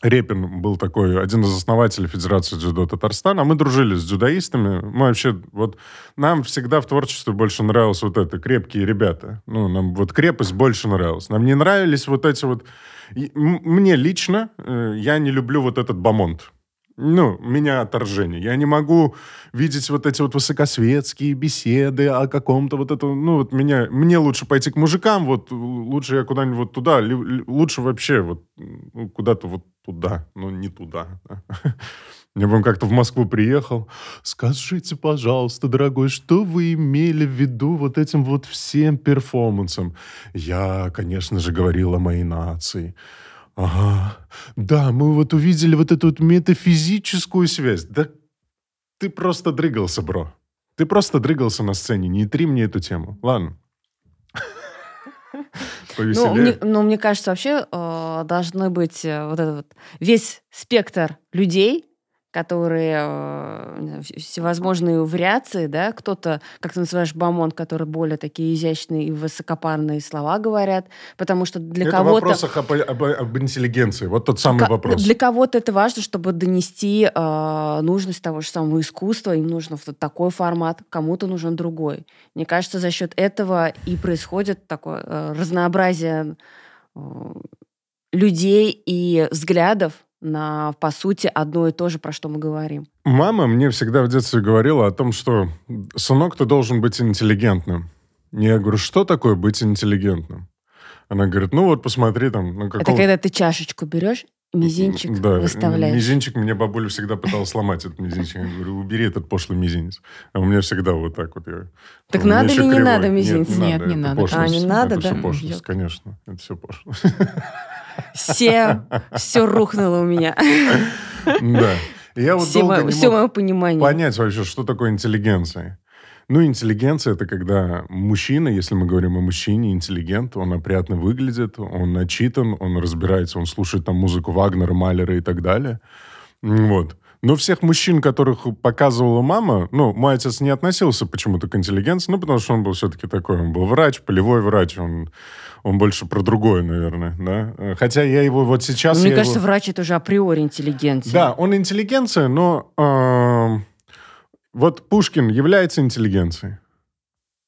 Репин был такой, один из основателей Федерации дзюдо Татарстана. Мы дружили с дзюдоистами. Мы вообще... Вот нам всегда в творчестве больше нравилось вот это, крепкие ребята. Ну, нам вот крепость больше нравилась. Нам не нравились вот эти вот... Мне лично, э, я не люблю вот этот бамонт. Ну, меня отторжение. Я не могу видеть вот эти вот высокосветские беседы о каком-то вот этом... Ну, вот меня... Мне лучше пойти к мужикам, вот лучше я куда-нибудь вот туда, ли- лучше вообще вот ну, куда-то вот туда, но не туда. да. Я бы как-то в Москву приехал. Скажите, пожалуйста, дорогой, что вы имели в виду вот этим вот всем перформансом? Я, конечно же, говорил о моей нации. Ага. Да, мы вот увидели вот эту вот метафизическую связь. Да ты просто дрыгался, бро. Ты просто дрыгался на сцене. Не три мне эту тему. Ладно. Ну, мне, ну, мне кажется, вообще э, должны быть э, вот этот вот весь спектр людей которые э, всевозможные вариации, да, кто-то, как ты называешь, бомон, который более такие изящные и высокопарные слова говорят, потому что для это кого-то... вопрос об, об, об интеллигенции, вот тот самый вопрос. Для кого-то это важно, чтобы донести э, нужность того же самого искусства, им нужен вот такой формат, кому-то нужен другой. Мне кажется, за счет этого и происходит такое э, разнообразие э, людей и взглядов на, по сути, одно и то же, про что мы говорим. Мама мне всегда в детстве говорила о том, что, сынок, ты должен быть интеллигентным. Я говорю, что такое быть интеллигентным? Она говорит, ну вот посмотри там... Ну, какого... Это когда ты чашечку берешь, мизинчик да, выставляешь. мизинчик мне бабуля всегда пыталась сломать этот мизинчик. Я говорю, убери этот пошлый мизинец. А у меня всегда вот так вот. Я... Так надо или не надо мизинец? Нет, не надо. А, не надо, это да? все пошлость, конечно. Это все пошлость. Все, все рухнуло у меня. Да. Я вот все долго мое, не все мог мое понимание. понять вообще, что такое интеллигенция. Ну, интеллигенция – это когда мужчина, если мы говорим о мужчине, интеллигент, он опрятно выглядит, он начитан, он разбирается, он слушает там музыку Вагнера, Малера и так далее. Вот. Но всех мужчин, которых показывала мама, ну, мой отец не относился почему-то к интеллигенции, ну, потому что он был все-таки такой, он был врач, полевой врач, он, он больше про другое, наверное, да. Хотя я его вот сейчас... Мне кажется, его... врач это уже априори интеллигенция. Да, он интеллигенция, но э, вот Пушкин является интеллигенцией.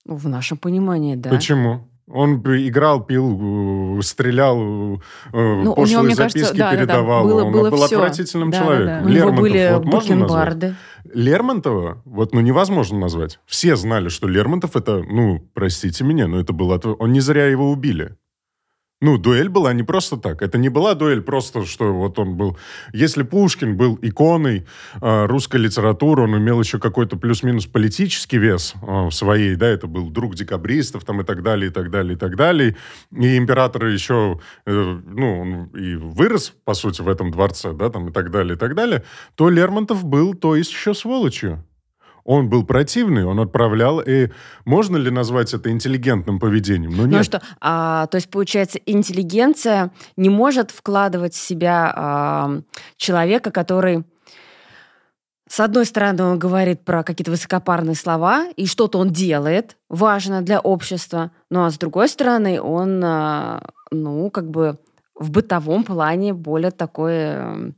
Ну, в нашем понимании, да. Почему? Он играл, пил, э, стрелял, э, ну, пошлые него, записки кажется, да, передавал. Да, да. Было, он было был все. отвратительным да, человеком. Да, да. У него были вот можно назвать? Лермонтова, вот, ну, невозможно назвать. Все знали, что Лермонтов это, ну, простите меня, но это было... Он не зря его убили. Ну, дуэль была не просто так. Это не была дуэль просто, что вот он был... Если Пушкин был иконой э, русской литературы, он имел еще какой-то плюс-минус политический вес э, в своей, да, это был друг декабристов там и так далее, и так далее, и так далее. И император еще, э, ну, он и вырос, по сути, в этом дворце, да, там и так далее, и так далее, то Лермонтов был то есть еще сволочью. Он был противный, он отправлял. И можно ли назвать это интеллигентным поведением? Ну, нет. Ну что, а, то есть, получается, интеллигенция не может вкладывать в себя а, человека, который... С одной стороны, он говорит про какие-то высокопарные слова, и что-то он делает, важно для общества. Ну а с другой стороны, он, а, ну, как бы в бытовом плане более такой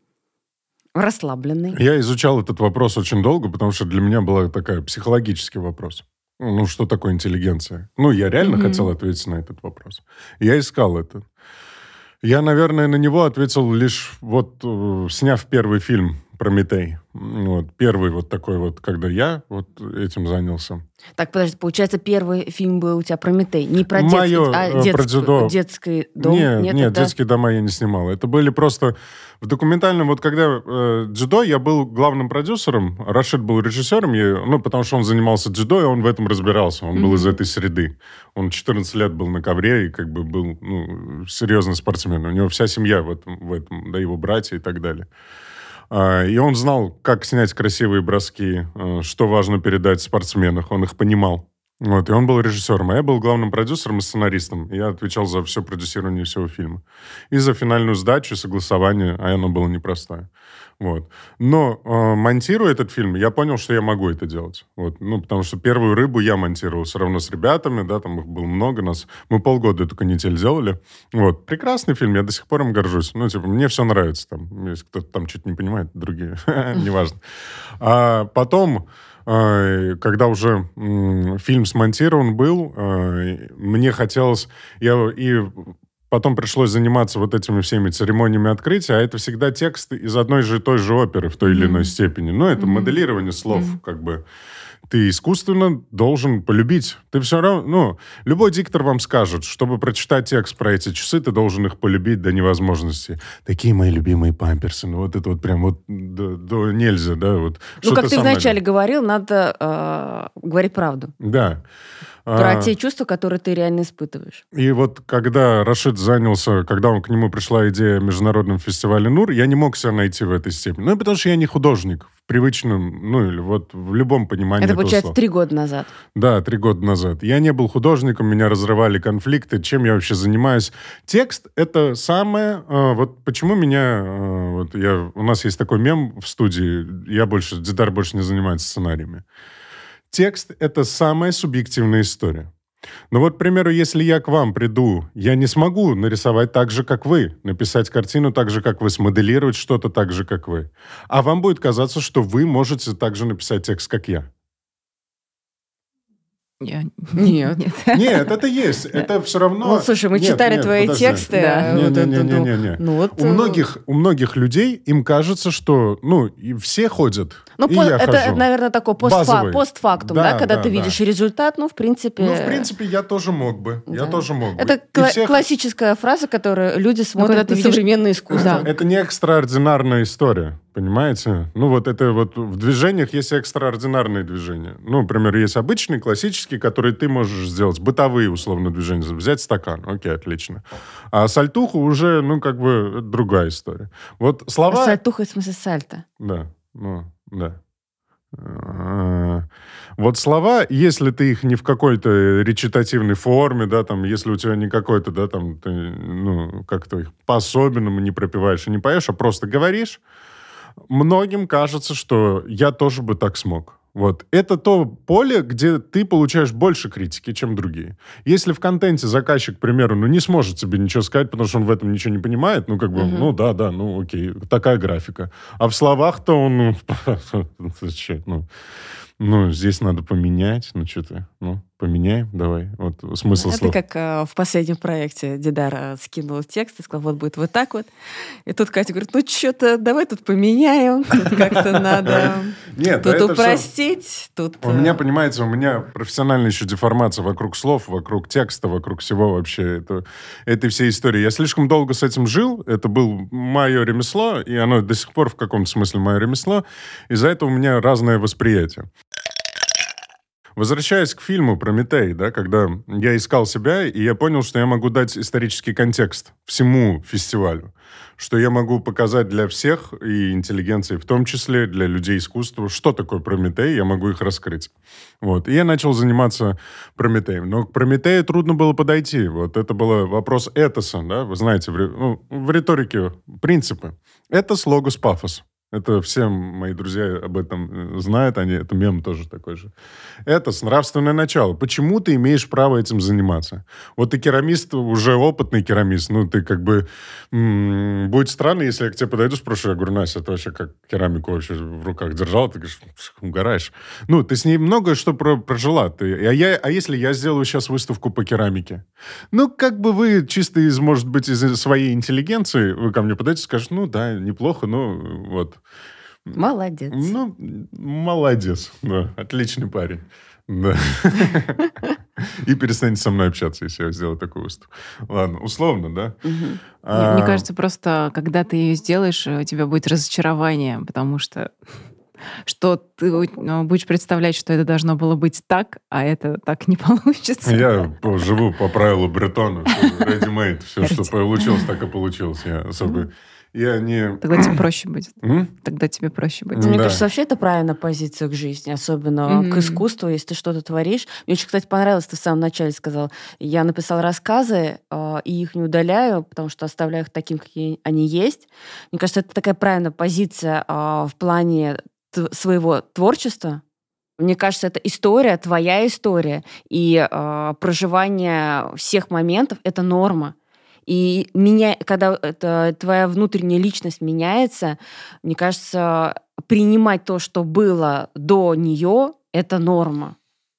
Расслабленный. Я изучал этот вопрос очень долго, потому что для меня был такой психологический вопрос. Ну, что такое интеллигенция? Ну, я реально mm-hmm. хотел ответить на этот вопрос. Я искал это. Я, наверное, на него ответил лишь вот э, сняв первый фильм «Прометей». Вот, первый вот такой вот, когда я вот этим занялся. Так, подожди, получается, первый фильм был у тебя «Прометей». Не про детский, Моё, а э, детский, про детский дом? Нет, нет, нет это... детские дома я не снимал. Это были просто... В документальном, вот когда э, дзюдо, я был главным продюсером, Рашид был режиссером, я, ну, потому что он занимался дзюдо, и он в этом разбирался. Он mm-hmm. был из этой среды. Он 14 лет был на ковре и как бы был ну, серьезный спортсмен. У него вся семья в этом, в этом да, его братья и так далее. А, и он знал, как снять красивые броски, э, что важно передать в спортсменах. Он их понимал. Вот, и он был режиссером, а я был главным продюсером и сценаристом. Я отвечал за все продюсирование всего фильма. И за финальную сдачу, согласование, а оно было непростое. Вот. Но э, монтируя этот фильм, я понял, что я могу это делать. Вот. Ну, потому что первую рыбу я монтировал все равно с ребятами, да, там их было много нас. Мы полгода эту канитель делали. Вот. Прекрасный фильм, я до сих пор им горжусь. Ну, типа, мне все нравится там. Если кто-то там что-то не понимает, другие, неважно. А потом э, когда уже фильм смонтирован был, э, мне хотелось... Я и потом пришлось заниматься вот этими всеми церемониями открытия, а это всегда текст из одной же той же оперы в той или иной степени. Ну, это mm-hmm. моделирование слов, mm-hmm. как бы. Ты искусственно должен полюбить. Ты все равно, ну, любой диктор вам скажет, чтобы прочитать текст про эти часы, ты должен их полюбить до невозможности. Такие мои любимые памперсы. Ну, вот это вот прям вот до, до нельзя, да, вот. Ну, как ты вначале говорил, надо э, говорить правду. Да. Про А, те чувства, которые ты реально испытываешь. И вот когда Рашид занялся, когда он, к нему пришла идея о международном фестивале НУР, я не мог себя найти в этой степени. Ну, потому что я не художник в привычном, ну, или вот в любом понимании Это получается слова. три года назад. Да, три года назад. Я не был художником, меня разрывали конфликты, чем я вообще занимаюсь. Текст — это самое... э, вот почему меня... э, вот я, у нас есть такой мем в студии, я больше, Дидар больше не занимается сценариями. Текст — это самая субъективная история. Но вот, к примеру, если я к вам приду, я не смогу нарисовать так же, как вы, написать картину так же, как вы, смоделировать что-то так же, как вы. А вам будет казаться, что вы можете так же написать текст, как я. Я- Нет. Нет, это есть. Это все равно... Ну, слушай, мы Нет, читали нет, твои подожди. тексты. Да. а, вот это, ну, Не-не-не-не-не. Ну, вот, У э, многих, у многих людей им кажется, что, ну, и все ходят, Ну, и по- я это, хожу. наверное, такой постфа- Базовый. постфактум, Да, да, когда да, ты да. видишь результат, ну, в принципе... Ну, в принципе, я тоже мог бы. Я Да. тоже мог бы. Это кла- всех- классическая фраза, которую люди когда смотрят ты на видишь- современное искусство. Да. Это не экстраординарная история, понимаете? Ну, вот это вот в движениях есть экстраординарные движения. Ну, например, есть обычные, классические, которые ты можешь сделать, бытовые, условно, движения. Взять стакан, окей, отлично. А сальтуху уже, ну, как бы, другая история. Вот слова... Сальтуха, в смысле сальто. Да, ну, да. А, Вот слова, если ты их не в какой-то речитативной форме, да, там, если у тебя не какой-то, да, там, ты, ну, как-то их по-особенному не пропиваешь и не поешь, а просто говоришь, многим кажется, что я тоже бы так смог. Вот. Это то поле, где ты получаешь больше критики, чем другие. Если в контенте заказчик, к примеру, ну, не сможет тебе ничего сказать, потому что он в этом ничего не понимает, ну, как бы, Мгм. ну, да, да, ну, окей, такая графика. А в словах-то он, ну, ну, ну, здесь надо поменять, ну, что ты, ну, поменяем, давай. Вот смысл Это слов. как э, в последнем проекте Дидара скинул текст и сказал, вот будет вот так вот. И тут Катя говорит, ну что-то давай тут поменяем, тут как-то надо Нет, тут это упростить, тут... У э, меня, понимаете, у меня профессиональная еще деформация вокруг слов, вокруг текста, вокруг всего вообще это, этой всей истории. Я слишком долго с этим жил, это было мое ремесло, и оно до сих пор в каком-то смысле мое ремесло. Из-за этого у меня разное восприятие. Возвращаясь к фильму «Прометей», да, когда я искал себя, и я понял, что я могу дать исторический контекст всему фестивалю, что я могу показать для всех, и интеллигенции в том числе, для людей искусства, что такое Прометей, я могу их раскрыть. Вот. И я начал заниматься Прометеем. Но к Прометею трудно было подойти. Вот это был вопрос этоса, да, вы знаете, в, ну, в риторике принципы. Этос, логос, пафос. Это все мои друзья об этом э, знают, они, это мем тоже такой же. Это нравственное начало. Почему ты имеешь право этим заниматься? Вот ты керамист, уже опытный керамист, ну, ты как бы... м, будет странно, если я к тебе подойду, спрошу, я говорю, Настя, ты вообще как керамику вообще в руках держал? Ты говоришь, угораешь. Ну, ты с ней многое что про- прожила. Ты, а, я, а если я сделаю сейчас выставку по керамике? Ну, как бы вы чисто из, может быть, из своей интеллигенции, вы ко мне подойдете скажете, ну, да, неплохо, ну, вот. Молодец. Ну, молодец. Да, отличный парень. Да. И перестанете со мной общаться, если я сделаю такую выставку. Ладно, условно, да? Мне, А, мне кажется, просто когда ты ее сделаешь, у тебя будет разочарование, потому что что ты ну, будешь представлять, что это должно было быть так, а это так не получится. Я живу по правилу Бретона. Ready-made. Все, что получилось, так и получилось. Я особо... Я не... Тогда тебе проще будет. Тогда тебе проще будет. Мне Да. кажется, вообще это правильная позиция к жизни, особенно к искусству, если ты что-то творишь. Мне очень, кстати, понравилось, ты в самом начале сказал, я написал рассказы, э, и их не удаляю, потому что оставляю их таким, какие они есть. Мне кажется, это такая правильная позиция э, в плане своего творчества. Мне кажется, это история, твоя история, и э, проживание всех моментов — это норма. И меня, когда это, твоя внутренняя личность меняется, мне кажется, принимать то, что было до нее, это норма.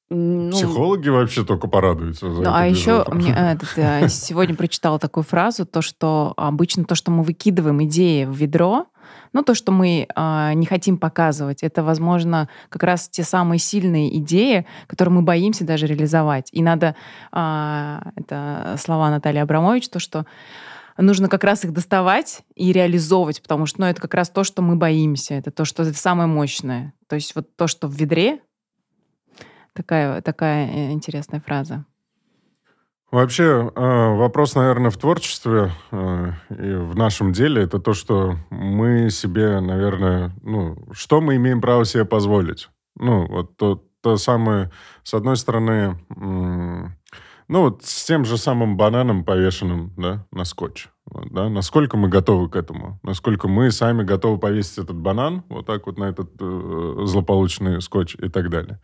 Ну, Психологи вообще только порадуются за Ну, а еще мне э, этот, э, сегодня прочитала такую фразу, то, что обычно то, что мы выкидываем идеи в ведро, ну, то, что мы э, не хотим показывать, это, возможно, как раз те самые сильные идеи, которые мы боимся даже реализовать. И надо, э, это слова Натальи Абрамович, то, что нужно как раз их доставать и реализовывать, потому что ну, это как раз то, что мы боимся, это то, что это самое мощное. То есть вот то, что в ведре, Такая, такая э, интересная фраза. Вообще, э, вопрос, наверное, в творчестве э, и в нашем деле, это то, что мы себе, наверное, ну, что мы имеем право себе позволить? Ну, вот то, то самое, с одной стороны, ну, вот с тем же самым бананом, повешенным, да, на скотч. Вот, да, насколько мы готовы к этому? Насколько мы сами готовы повесить этот банан вот так вот на этот э, злополучный скотч и так далее.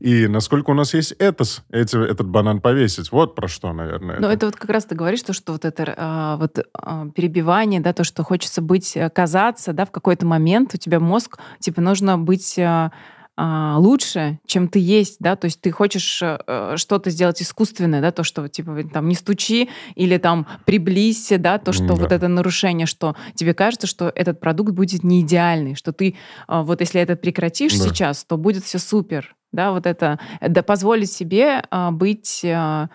И насколько у нас есть этос, эти, этот банан повесить. Вот про что, наверное. Но это, это вот как раз ты говоришь, то, что вот это а, вот а, перебивание, да, то, что хочется быть, э, казаться, да, в какой-то момент у тебя мозг, типа, нужно быть... А, лучше, чем ты есть, да, то есть ты хочешь э, что-то сделать искусственное, да, то, что типа там не стучи или там приблизься, да, то, что да. вот это нарушение, что тебе кажется, что этот продукт будет не идеальный, что ты э, вот если это прекратишь да. сейчас, то будет все супер, да, вот это, да, позволить себе э, быть э, а,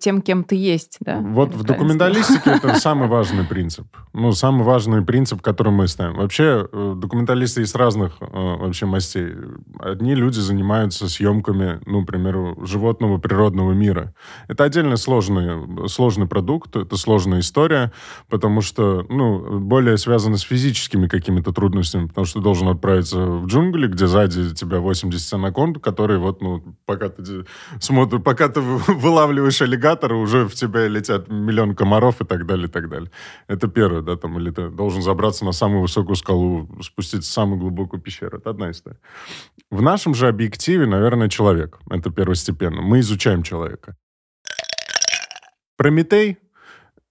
тем, кем ты есть. Да? Вот в документалистике это самый важный принцип. Ну, самый важный принцип, который мы ставим. Вообще, э, документалисты есть разных э, вообще мастей. Одни люди занимаются съемками, ну, к примеру, животного природного мира. Это отдельно сложный, сложный продукт, это сложная история, потому что, ну, более связано с физическими какими-то трудностями, потому что ты должен отправиться в джунгли, где сзади тебя 80 анаконд, которые вот, ну, пока ты смотришь, пока ты вылавливаешь видишь аллигатора, уже в тебя летят миллион комаров и так далее, и так далее. Это первое, да, там, или ты должен забраться на самую высокую скалу, спуститься в самую глубокую пещеру. Это одна история. В нашем же объективе, наверное, человек. Это первостепенно. Мы изучаем человека. Прометей.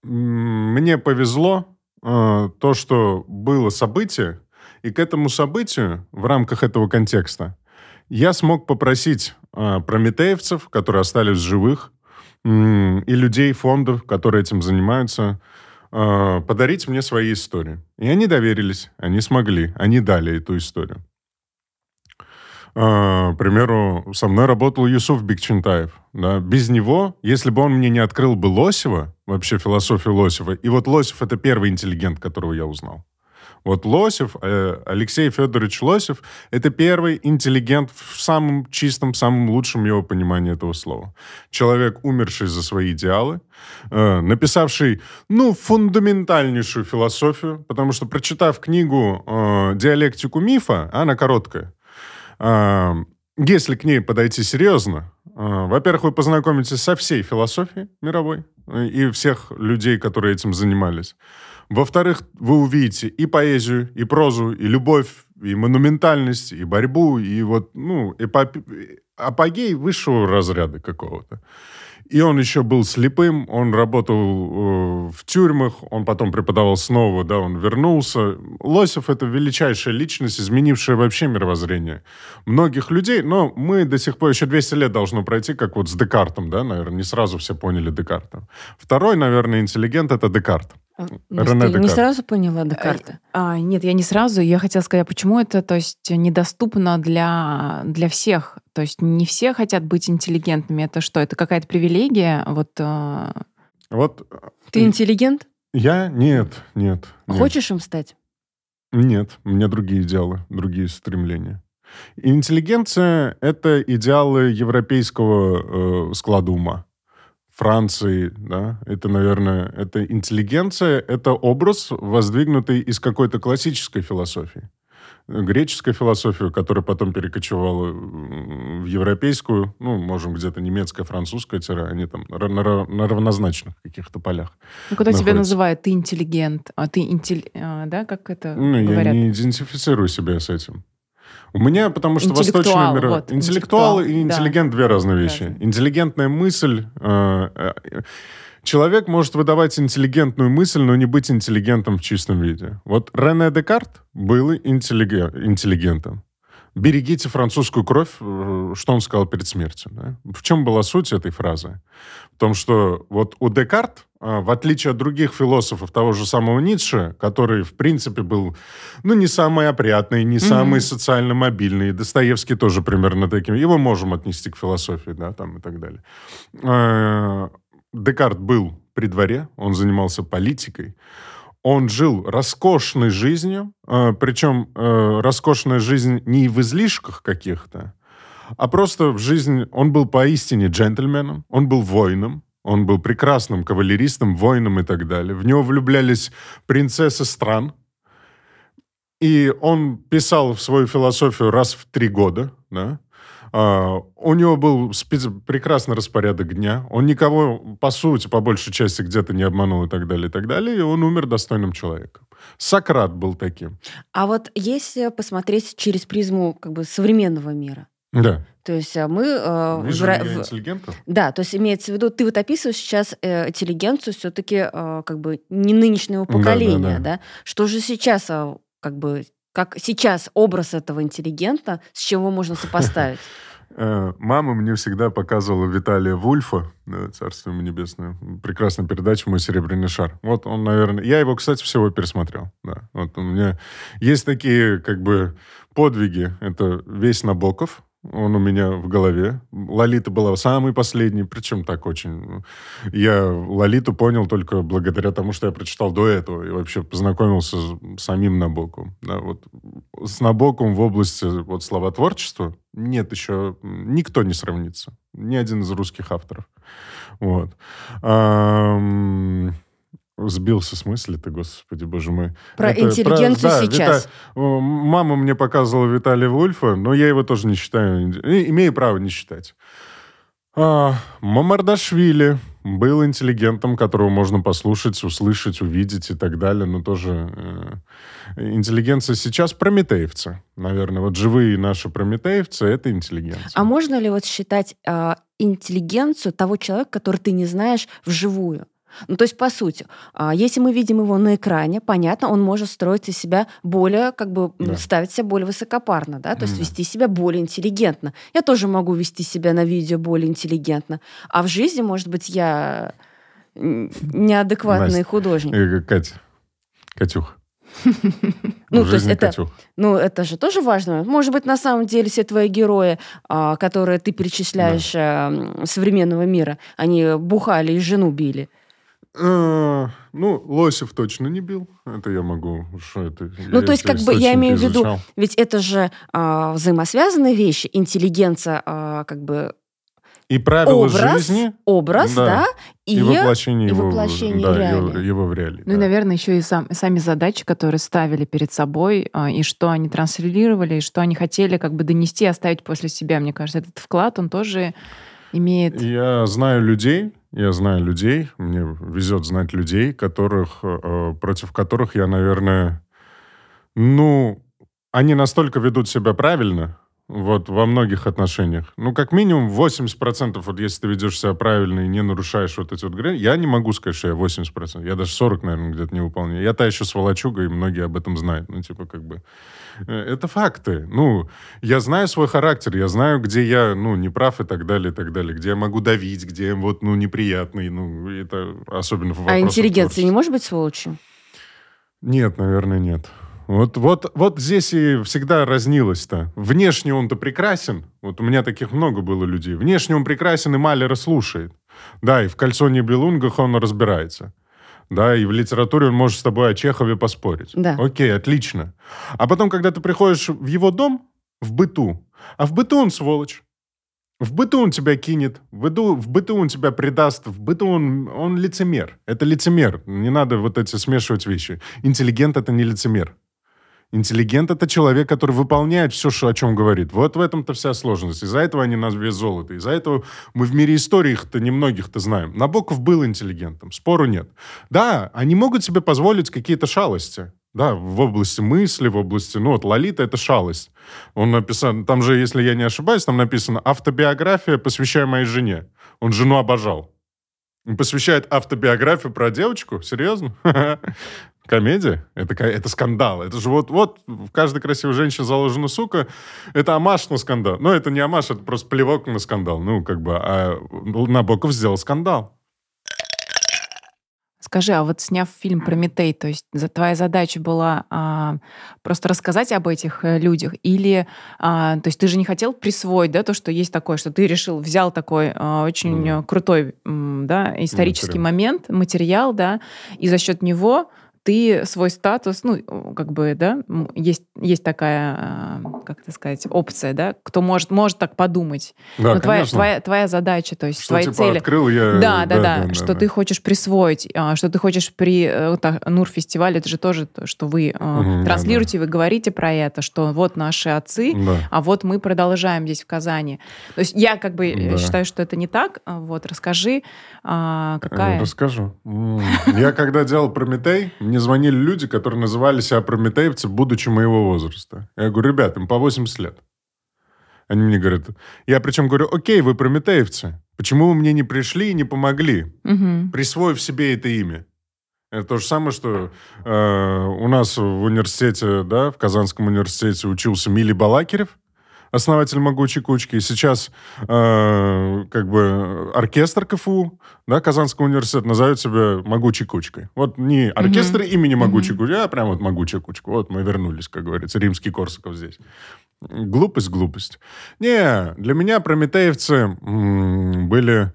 Мне повезло э, то, что было событие, и к этому событию в рамках этого контекста я смог попросить э, прометеевцев, которые остались живых, и людей, фондов, которые этим занимаются, а, подарить мне свои истории. И они доверились, они смогли, они дали эту историю. А, к примеру, со мной работал Юсуф Бекчентаев. Да. Без него, если бы он мне не открыл бы Лосева, вообще философию Лосева, и вот Лосев — это первый интеллигент, которого я узнал. Вот Лосев, э, Алексей Федорович Лосев, это первый интеллигент в самом чистом, самом лучшем его понимании этого слова. Человек, умерший за свои идеалы, э, написавший, ну, фундаментальнейшую философию, потому что, прочитав книгу э, «Диалектику мифа», она короткая, если к ней подойти серьезно, во-первых, вы познакомитесь со всей философией мировой и всех людей, которые этим занимались. Во-вторых, вы увидите и поэзию, и прозу, и любовь, и монументальность, и борьбу, и вот, ну, эпоп... апогей высшего разряда какого-то. И он еще был слепым, он работал э, в тюрьмах, он потом преподавал снова, да, он вернулся. Лосев — это величайшая личность, изменившая вообще мировоззрение многих людей, но мы до сих пор, еще 200 лет должно пройти, как вот с Декартом, да, наверное, не сразу все поняли Декарта. Второй, наверное, интеллигент — это Декарт. Рене ты не сразу поняла Декарта? А, нет, я не сразу. Я хотела сказать, а почему это то есть, недоступно для, для всех. То есть не все хотят быть интеллигентными. Это что, это какая-то привилегия? Вот, э... вот Ты интеллигент? Я? Нет, нет. нет. Хочешь им стать? Нет, у меня другие идеалы, другие стремления. Интеллигенция — это идеалы европейского э, склада ума. Франции, да, это, наверное, это интеллигенция, это образ, воздвигнутый из какой-то классической философии. Греческая философия, которая потом перекочевала в европейскую, ну, можем где-то немецкая, французская тира, они там на, на, на равнозначных каких-то полях. Ну, когда находятся. тебя называют ты интеллигент, а ты интель... А, да, как это Ну, говорят? я не идентифицирую себя с этим. У меня, потому что восточное мир... Вот, интеллектуал, интеллектуал и интеллигент да. две разные вещи. Разные. Интеллигентная мысль... Э, э, человек может выдавать интеллигентную мысль, но не быть интеллигентом в чистом виде. Вот Рене Декарт был интеллиген, интеллигентом. «Берегите французскую кровь», э, что он сказал перед смертью. Да? В чем была суть этой фразы? В том, что вот у Декарт в отличие от других философов того же самого Ницше, который, в принципе, был, ну, не самый опрятный, не mm-hmm. самый социально мобильный, Достоевский тоже примерно таким, его можем отнести к философии, да, там и так далее. А, Декарт был при дворе, он занимался политикой, он жил роскошной жизнью, а, причем роскошная жизнь не в излишках каких-то, а просто в жизни он был поистине джентльменом, он был воином, он был прекрасным кавалеристом, воином и так далее. В него влюблялись принцессы стран. И он писал свою философию раз в три года, да, Uh, у него был спец... прекрасный распорядок дня. Он никого, по сути, по большей части где-то не обманул и так далее, и так далее. И он умер достойным человеком. Сократ был таким. А вот если посмотреть через призму как бы современного мира, да. То есть а, мы... Э, Вижу в... интеллигентов? Да, то есть имеется в виду, ты вот описываешь сейчас э, интеллигенцию все-таки э, как бы не нынешнего поколения, да, да, да. да? Что же сейчас э, как бы как сейчас образ этого интеллигента, с чего можно сопоставить? Э, мама мне всегда показывала Виталия Вульфа, царство ему небесное, прекрасная передача «Мой серебряный шар». Вот он, наверное... Я его, кстати, всего пересмотрел. Да. Вот у меня есть такие, как бы, подвиги. Это весь Набоков, он у меня в голове. Лолита была самый последний, причем так очень. Я Лолиту понял только благодаря тому, что я прочитал до этого и вообще познакомился с самим Набоком. Да, вот с Набоком в области вот словотворчества нет еще... Никто не сравнится. Ни один из русских авторов. Вот. Сбился с мысли ты, господи, боже мой. Про Это, интеллигенцию про, да, сейчас. Вита... Мама мне показывала Виталия Вульфа, но я его тоже не считаю. Имею право не считать. А, Мамардашвили был интеллигентом, которого можно послушать, услышать, увидеть и так далее, но тоже э, интеллигенция сейчас прометеевцы. Наверное, вот живые наши прометеевцы — это интеллигенция. А можно ли вот считать э, интеллигенцию того человека, который ты не знаешь вживую? Ну, то есть, по сути, а, если мы видим его на экране, понятно, он может строить из себя более, как бы, да. ставить себя более высокопарно, да, то есть вести себя более интеллигентно. Я тоже могу вести себя на видео более интеллигентно. А в жизни, может быть, я неадекватный Настя, художник. Э, Катя, Катюх. Ну, то есть это, ну, это же тоже важно. Может быть, на самом деле все твои герои, а, которые ты перечисляешь да. современного мира, они бухали и жену били. А, ну, Лосев точно не бил. Это я могу. Что это? Ну, я то есть, как бы я имею в виду, ведь это же а, взаимосвязанные вещи. Интеллигенция, а, как бы и правила образ, жизни. Образ, да. да и, и воплощение, и его, воплощение да, его, его в реалии. Ну да. и, наверное, еще и сам, сами задачи, которые ставили перед собой, а, и что они транслировали, и что они хотели как бы донести, оставить после себя. Мне кажется, этот вклад, он тоже имеет... Я знаю людей, я знаю людей, мне везет знать людей, которых, э, против которых я, наверное, ну, они настолько ведут себя правильно, вот, во многих отношениях. Ну, как минимум 80%, вот если ты ведешь себя правильно и не нарушаешь вот эти вот границы, я не могу сказать, что я 80%. Я даже 40, наверное, где-то не выполняю. Я та еще сволочуга, и многие об этом знают. Ну, типа, как бы... Э, это факты. Ну, я знаю свой характер, я знаю, где я, ну, не прав и так далее, и так далее. Где я могу давить, где вот, ну, неприятный. Ну, это особенно в А интеллигенция не может быть сволочью? Нет, наверное, нет. Вот, вот, вот здесь и всегда разнилось-то. Внешне он-то прекрасен. Вот у меня таких много было людей. Внешне он прекрасен и Малера слушает. Да, и в «Кольцоне Белунгах» он разбирается. Да, и в литературе он может с тобой о Чехове поспорить. Да. Окей, отлично. А потом, когда ты приходишь в его дом, в быту, а в быту он сволочь. В быту он тебя кинет, в быту, в быту он тебя предаст, в быту он, он лицемер. Это лицемер. Не надо вот эти смешивать вещи. Интеллигент — это не лицемер. Интеллигент — это человек, который выполняет все, что, о чем говорит. Вот в этом-то вся сложность. Из-за этого они нас вес золота. Из-за этого мы в мире истории их-то немногих-то знаем. Набоков был интеллигентом, спору нет. Да, они могут себе позволить какие-то шалости. Да, в области мысли, в области... Ну, вот Лолита — это шалость. Он написан... Там же, если я не ошибаюсь, там написано «Автобиография, посвящая моей жене». Он жену обожал. Он посвящает автобиографию про девочку? Серьезно? комедия, это, это скандал. Это же вот, вот в каждой красивой женщине заложена сука. Это амаш на скандал. Ну, это не амаш, это просто плевок на скандал. Ну, как бы, а Набоков сделал скандал. Скажи, а вот сняв фильм «Прометей», то есть твоя задача была а, просто рассказать об этих э, людях или, а, то есть ты же не хотел присвоить, да, то, что есть такое, что ты решил, взял такой а, очень mm. крутой, да, исторический материал. момент, материал, да, и за счет него ты свой статус, ну, как бы, да, есть, есть такая, а, как это сказать, опция, да, кто может, может так подумать. Да, Но твоя, конечно. твоя, твоя задача, то есть Что твои типа цели. открыл я... Да, да, да, да, что да. ты хочешь присвоить, а, что ты хочешь при э, так, Нур-фестивале, это же тоже то, что вы а, Мгм, да, транслируете, вы говорите про это, что вот наши отцы, Да. а вот мы продолжаем здесь в Казани. То есть я как бы э, Да. считаю, что это не так. А, Вот, расскажи, а, Э, какая... Расскажу. Я когда делал Прометей, мне звонили люди, которые называли себя прометеевцы, будучи моего возраста. Я говорю, ребят, им по 80 лет. Они мне говорят, я причем говорю, окей, вы прометеевцы, почему вы мне не пришли и не помогли, Мгм. присвоив себе это имя? Это то же самое, что э, у нас в университете, да, в Казанском университете учился Мили Балакирев, основатель «Могучей кучки». Сейчас э, как бы оркестр КФУ, да, Казанского университета назовет себя «Могучей кучкой». Вот не оркестр имени «Могучей кучки», а прям вот «Могучая кучка». Вот мы вернулись, как говорится, римский Корсаков здесь. Глупость, глупость. Не, для меня прометеевцы м, были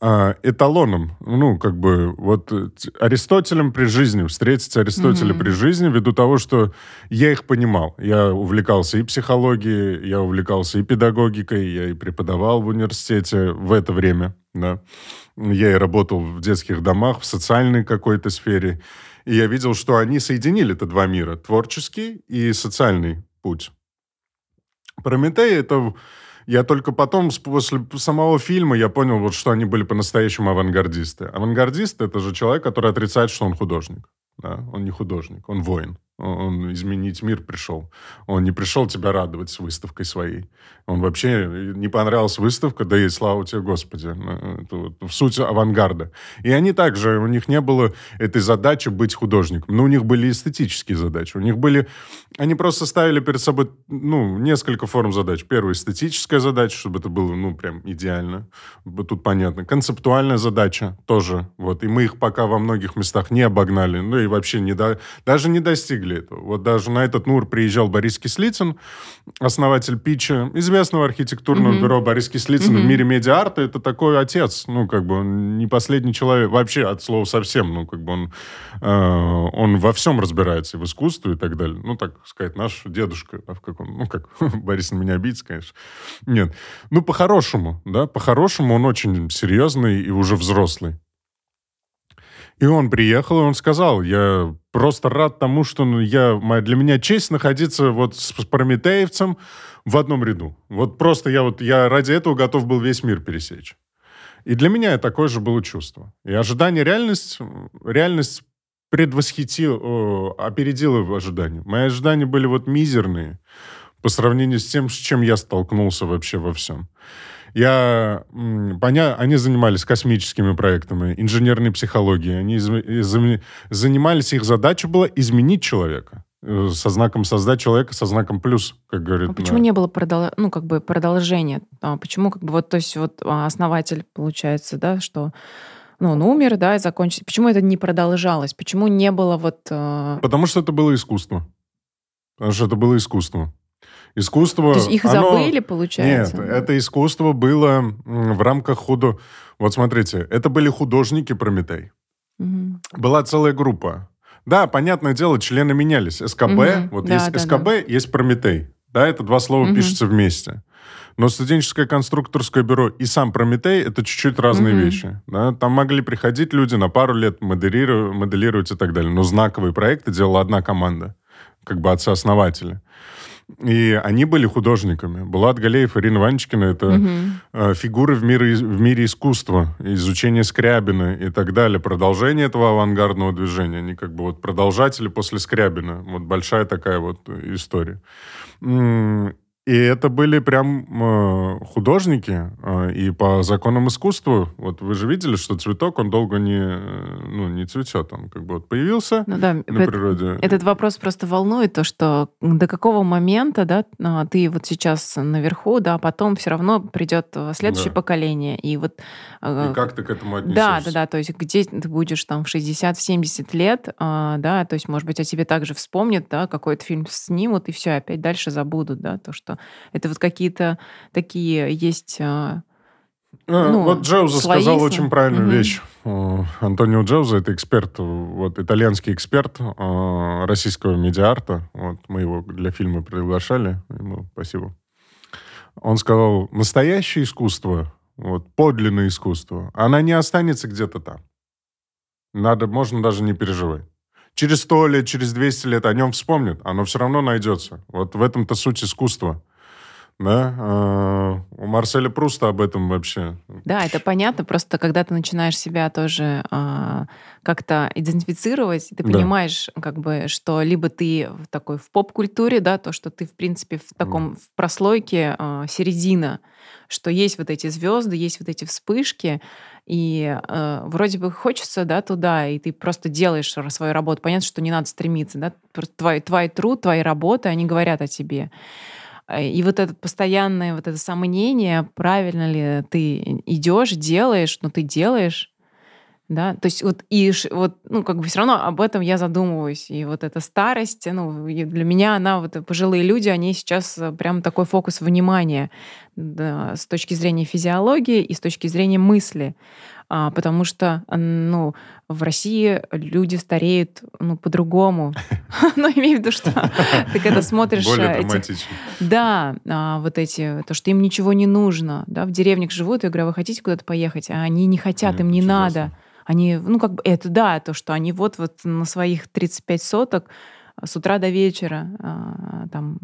эталоном. Ну, как бы, вот э, Аристотелем при жизни, встретить Аристотеля Мгм. при жизни, ввиду того, что я их понимал. Я увлекался и психологией, я увлекался и педагогикой, я и преподавал в университете в это время, да. Я и работал в детских домах, в социальной какой-то сфере. И я видел, что они соединили это два мира, творческий и социальный путь. Прометей это я только потом, после самого фильма, я понял, вот, что они были по-настоящему авангардисты. Авангардист — это же человек, который отрицает, что он художник. Да? Он не художник, он воин. Он, изменить мир пришел. Он не пришел тебя радовать с выставкой своей. Он вообще не понравилась выставка, да и слава тебе, Господи. Ну, Это вот в суть авангарда. И они также, у них не было этой задачи быть художником. Но у них были эстетические задачи. У них были... Они просто ставили перед собой, ну, несколько форм задач. Первая эстетическая задача, чтобы это было, ну, прям идеально. Тут понятно. Концептуальная задача тоже. Вот. И мы их пока во многих местах не обогнали. Ну, и вообще не до... даже не достигли этого. Вот даже на этот НУР приезжал Борис Кислицын, основатель Питча, известного архитектурного Мгм. бюро Борис Кислицын в Мгм. мире медиа-арта. Это такой отец. Ну, как бы он не последний человек. Вообще, от слова совсем. Ну, как бы он, э, он во всем разбирается. И в искусстве и так далее. Ну, так сказать, наш дедушка. да, в каком, ну, как Борис на меня обидится, конечно. Нет. Ну, по-хорошему, да, по-хорошему он очень серьезный и уже взрослый. И он приехал, и он сказал, я просто рад тому, что ну, я, для меня честь находиться вот с, с прометеевцем в одном ряду. Вот просто я вот, я ради этого готов был весь мир пересечь. И для меня такое же было чувство. И ожидание, реальность, реальность предвосхитила, опередила в ожидании. Мои ожидания были вот мизерные по сравнению с тем, с чем я столкнулся вообще во всем. Я, поня... Они занимались космическими проектами, инженерной психологией. Они из- из- занимались, их задача была изменить человека. э, Со знаком создать человека, со знаком плюс, как говорит. А почему на- не было продол- ну, как бы продолжения? А почему как бы вот, то есть вот а, основатель, получается, да, что ну, он умер, да, и закончился. Почему это не продолжалось? Почему не было вот... э, Потому что это было искусство. Потому что это было искусство. Искусство... То есть их оно- забыли, получается? Нет, это искусство было в рамках худо... Вот смотрите, это были художники Прометей. Мгм. Была целая группа. Да, понятное дело, члены менялись. СКБ, Мгм. вот Да, есть да, СКБ, есть Прометей. Да, это два слова Мгм. пишутся вместе. Но студенческое конструкторское бюро и сам Прометей — это чуть-чуть разные Мгм. вещи. Да? Там могли приходить люди на пару лет, моделиру- моделировать и так далее. Но знаковые проекты делала одна команда, как бы отцы-основатели. И они были художниками. Булат Галеев, Ирина Ванечкина — это э, фигуры в мире, в мире искусства, изучение Скрябина и так далее, продолжение этого авангардного движения. Они как бы вот продолжатели после Скрябина. Вот большая такая вот история. И это были прям э, художники, э, и по законам искусства, вот вы же видели, что цветок, он долго не, э, ну, не цветет, он как бы вот появился Ну да, на это- природе. Этот вопрос просто волнует, то, что до какого момента, да, а, ты вот сейчас наверху, да, а потом все равно придет э, следующее Да. поколение. И вот... э, И как ты к этому отнесешься? Да, да, да, то есть где ты будешь там в 60-70 лет, а, да, то есть, может быть, о тебе также вспомнят, да, какой-то фильм снимут, и все, опять дальше забудут, да, то, что это вот какие-то такие есть... а, А, Ну, вот Джоуза слои сказал очень правильную Мгм. вещь. э, Антонио Джоуза, это эксперт, вот итальянский эксперт э, российского медиарта. Вот мы его для фильма приглашали. Ему спасибо. Он сказал, настоящее искусство, вот подлинное искусство, она не останется где-то там. Надо, можно даже не переживать. Через сто лет, через 200 лет о нем вспомнят, оно все равно найдется. Вот в этом-то суть искусства. Да, э, у Марселя Пруста об этом вообще. Да, это понятно. Просто когда ты начинаешь себя тоже э, как-то идентифицировать, ты понимаешь, да. как бы, что либо ты в такой в поп-культуре, да, то, что ты в принципе в таком в прослойке э, середина, что есть вот эти звезды, есть вот эти вспышки, и э, вроде бы хочется, да, туда, и ты просто делаешь свою работу. Понятно, что не надо стремиться, да, просто твой, твой труд, твои работы, они говорят о тебе. Э, и вот это постоянное вот это сомнение, правильно ли ты идешь, делаешь, но ты делаешь, да, то есть вот и вот, ну, как бы все равно об этом я задумываюсь. И вот эта старость, ну, для меня она, вот пожилые люди, они сейчас э, прям такой фокус внимания да, с точки зрения физиологии и с точки зрения мысли. А, потому что, ну, в России люди стареют, ну, по-другому. Ну, имею в виду, что ты когда смотришь... Более драматично. Да, а, вот эти, то, что им ничего не нужно, да, в деревнях живут, я говорю, вы хотите куда-то поехать, а они не хотят, им не надо. Они, ну, как бы, это да, то, что они вот, вот на своих 35 соток с утра до вечера а, там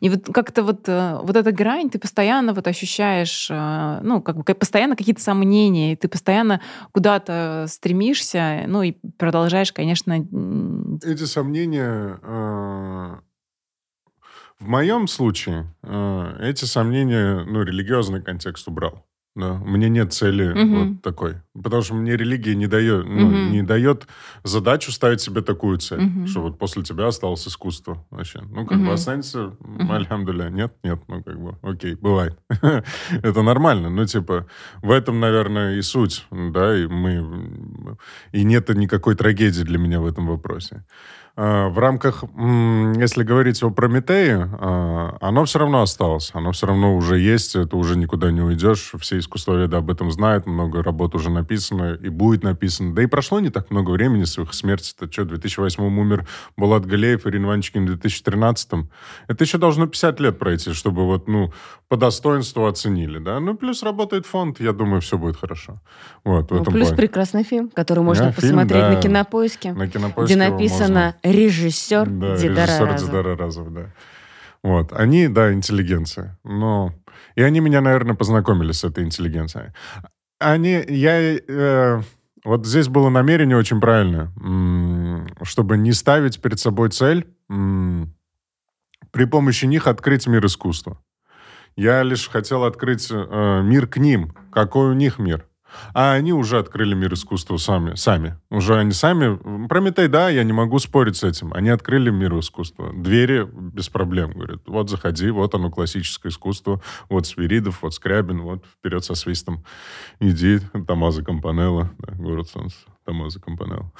и вот как-то вот, э, вот эта грань, ты постоянно вот ощущаешь, э, ну, как бы постоянно какие-то сомнения, и ты постоянно куда-то стремишься, ну, и продолжаешь, конечно... Эти сомнения... Э, в моем случае эти сомнения, ну, религиозный контекст убрал. Да, у меня нет цели угу. вот такой. Потому что мне религия не дает, ну, угу. не дает задачу ставить себе такую цель, угу. что вот после тебя осталось искусство вообще. Ну, как угу. бы останется, угу. альхамдуля. Нет, нет, ну, как бы, окей, бывает. Это нормально. Ну, типа, в этом, наверное, и суть, да, и мы... И нет никакой трагедии для меня в этом вопросе. А, в рамках, если говорить о Прометее, а, оно все равно осталось. Оно все равно уже есть, это уже никуда не уйдешь. Все искусствоведы об этом знают, много работ уже написано и будет написано. Да и прошло не так много времени с их смерти. Это что, в 2008 умер Булат Галеев, Ирина Иванчикин в 2013. Это еще должно 50 лет пройти, чтобы вот, ну, по достоинству оценили, да. Ну, плюс работает фонд, я думаю, все будет хорошо. Вот, ну, плюс плане. прекрасный фильм, который можно да, посмотреть фильм, да, на Кинопоиске, на Кинопоиске где написано режиссер да, Дидара режиссер Разов. Дидара Разов, да. Вот. Они, да, интеллигенция. Но... И они меня, наверное, познакомили с этой интеллигенцией. Они... Я... Э, вот здесь было намерение очень правильное, чтобы не ставить перед собой цель при помощи них открыть мир искусства. Я лишь хотел открыть э, мир к ним. Какой у них мир? А они уже открыли мир искусства сами. сами. Уже они сами... Прометей, да, я не могу спорить с этим. Они открыли мир искусства. Двери без проблем. Говорят, вот заходи, вот оно классическое искусство. Вот Свиридов, вот Скрябин, вот вперед со свистом. Иди, Томазо Компанелло. Да, город солнца. Томазо Компанелло.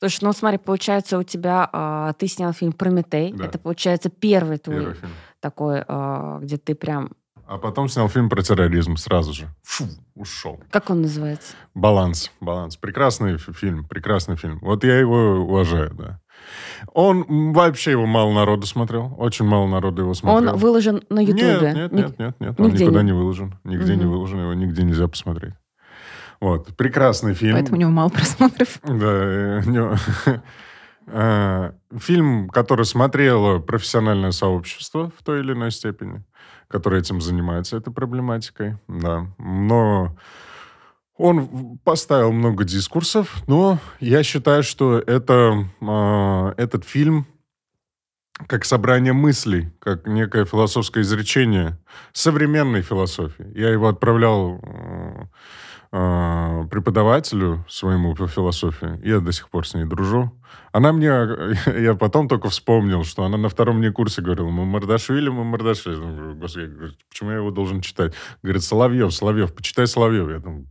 Слушай, ну смотри, получается у тебя, э, ты снял фильм «Прометей». Да. Это, получается, первый твой первый фильм. такой, э, где ты прям а потом снял фильм про терроризм сразу же. Фу, ушел. Как он называется? «Баланс». «Баланс». Прекрасный фильм, прекрасный фильм. Вот я его уважаю, да. Он вообще его мало народу смотрел. Очень мало народу его смотрел. Он выложен на Ютубе? Нет, нет, нет, нет, нет. Он никуда не, не выложен. Нигде угу. не выложен. Его нигде нельзя посмотреть. Вот. Прекрасный фильм. Поэтому у него мало просмотров. Да. Э, фильм, который смотрело профессиональное сообщество в той или иной степени который этим занимается, этой проблематикой, да. Но он поставил много дискурсов, но я считаю, что это, э, этот фильм как собрание мыслей, как некое философское изречение современной философии. Я его отправлял э, преподавателю своему по философии. Я до сих пор с ней дружу. Она мне, я потом только вспомнил, что она на втором мне курсе говорила, мы Мардашвили, мы Мардашвили. Я думаю, Господи, говорю, почему я его должен читать? Говорит, Соловьев, Соловьев, почитай Соловьев. Я думаю,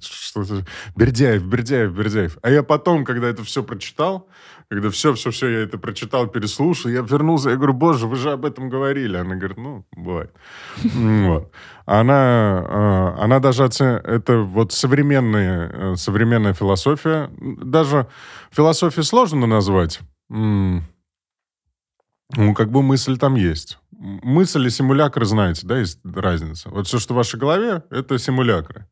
что это? Бердяев, Бердяев, Бердяев. А я потом, когда это все прочитал, когда все-все-все, я это прочитал, переслушал, я вернулся, я говорю, боже, вы же об этом говорили. Она говорит, ну, бывает. Вот. Она, э, она даже это вот современная, э, современная философия, даже философию сложно назвать, ну, как бы мысль там есть. Мысль и симулякры, знаете, да, есть разница. Вот все, что в вашей голове, это симулякры.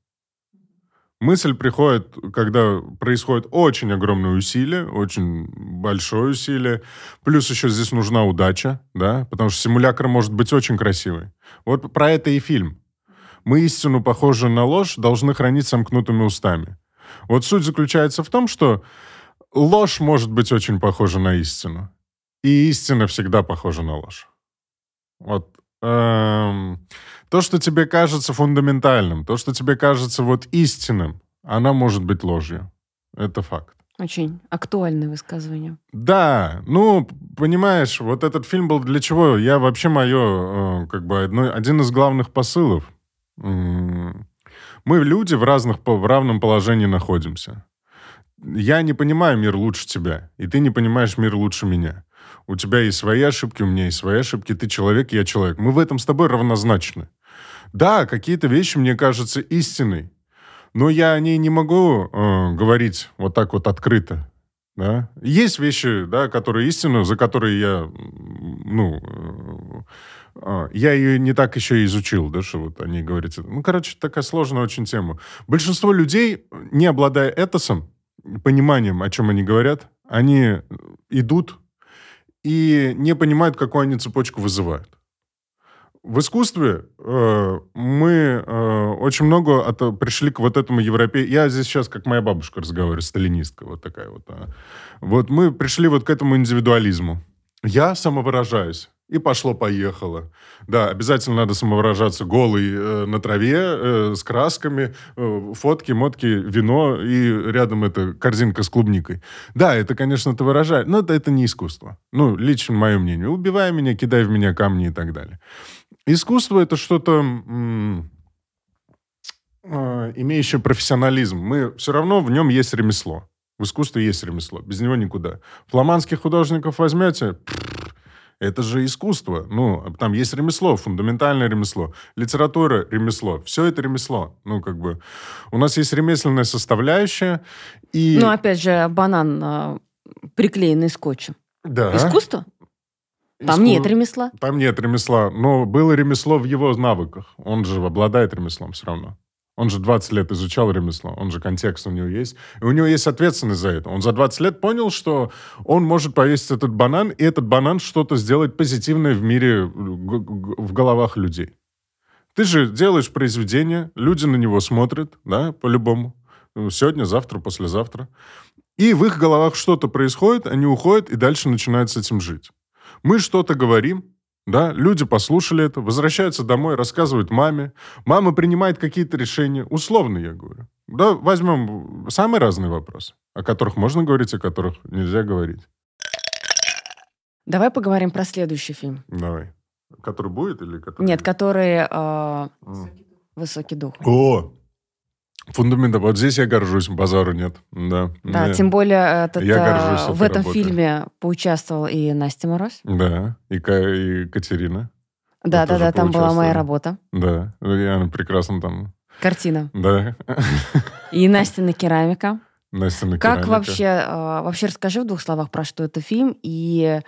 Мысль приходит, когда происходит очень огромное усилие, очень большое усилие. Плюс еще здесь нужна удача, да, потому что симулятор может быть очень красивый. Вот про это и фильм. Мы истину, похожую на ложь, должны хранить сомкнутыми устами. Вот суть заключается в том, что ложь может быть очень похожа на истину. И истина всегда похожа на ложь. Вот. Эм, то, что тебе кажется фундаментальным, то, что тебе кажется вот истинным, она может быть ложью. Это факт. Очень актуальное высказывание. Да, ну, понимаешь, вот этот фильм был для чего? Я вообще мое, э, как бы, одно, один из главных посылов. Мы люди в, разных, в равном положении находимся. Я не понимаю мир лучше тебя, и ты не понимаешь мир лучше меня. У тебя есть свои ошибки, у меня есть свои ошибки. Ты человек, я человек. Мы в этом с тобой равнозначны. Да, какие-то вещи мне кажутся истиной, но я о ней не могу э, говорить вот так вот открыто. Да? Есть вещи, да, которые истинны, за которые я, ну, э, э, я ее не так еще и изучил, да, что вот они говорят. Ну, короче, такая сложная очень тема. Большинство людей, не обладая этосом, пониманием, о чем они говорят, они идут и не понимают, какую они цепочку вызывают в искусстве э, мы э, очень много от, пришли к вот этому европе. Я здесь сейчас, как моя бабушка разговариваю, сталинистка вот такая вот. А. Вот мы пришли вот к этому индивидуализму. Я самовыражаюсь. И пошло-поехало. Да, обязательно надо самовыражаться голый э, на траве, э, с красками, э, фотки, мотки, вино, и рядом это корзинка с клубникой. Да, это, конечно, это выражает, но это, это не искусство. Ну, лично мое мнение. Убивай меня, кидай в меня камни и так далее. Искусство это что-то э, имеющее профессионализм. Мы все равно в нем есть ремесло. В искусстве есть ремесло. Без него никуда. Фламандских художников возьмете, это же искусство. Ну, там есть ремесло, фундаментальное ремесло. Литература – ремесло. Все это ремесло. Ну, как бы... У нас есть ремесленная составляющая, и... Ну, опять же, банан, э, приклеенный скотчем. Да. Искусство? Там Иску... нет ремесла. Там нет ремесла. Но было ремесло в его навыках. Он же обладает ремеслом все равно. Он же 20 лет изучал ремесло, он же контекст у него есть. И у него есть ответственность за это. Он за 20 лет понял, что он может повесить этот банан, и этот банан что-то сделать позитивное в мире, в головах людей. Ты же делаешь произведение, люди на него смотрят, да, по-любому. Сегодня, завтра, послезавтра. И в их головах что-то происходит, они уходят и дальше начинают с этим жить. Мы что-то говорим, да, люди послушали это, возвращаются домой, рассказывают маме. Мама принимает какие-то решения. Условно, я говорю. Да, возьмем самые разные вопросы, о которых можно говорить, о которых нельзя говорить. Давай поговорим про следующий фильм. Давай. Который будет или который? Нет, который э, Высокий дух. О, Фундамент. Вот здесь я горжусь, базару нет. Да, да тем более этот, я горжусь в этом работой. фильме поучаствовал и Настя Мороз. Да, и, и Катерина. Да, да, да, там была моя работа. Да, и она прекрасно там. Картина. Да. И Настина керамика. Настина керамика. Как вообще, а, вообще расскажи в двух словах, про что это фильм, и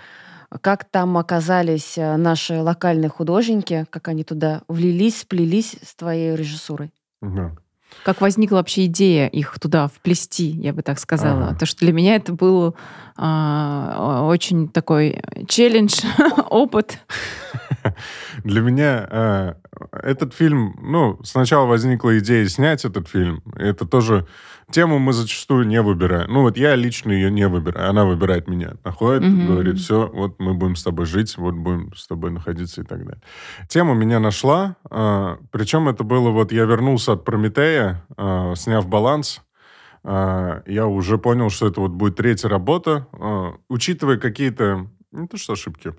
как там оказались наши локальные художники, как они туда влились, сплелись с твоей режиссурой. Да. Как возникла вообще идея их туда вплести, я бы так сказала? Ага. То, что для меня это был а, очень такой челлендж, опыт. Для меня э, этот фильм, ну, сначала возникла идея снять этот фильм. Это тоже тему мы зачастую не выбираем. Ну, вот я лично ее не выбираю. Она выбирает меня. Находит, mm-hmm. говорит, все, вот мы будем с тобой жить, вот будем с тобой находиться и так далее. Тема меня нашла. Э, причем это было вот, я вернулся от Прометея, э, сняв баланс. а, я уже понял, что это вот будет третья работа, а, учитывая какие-то, не то что ошибки,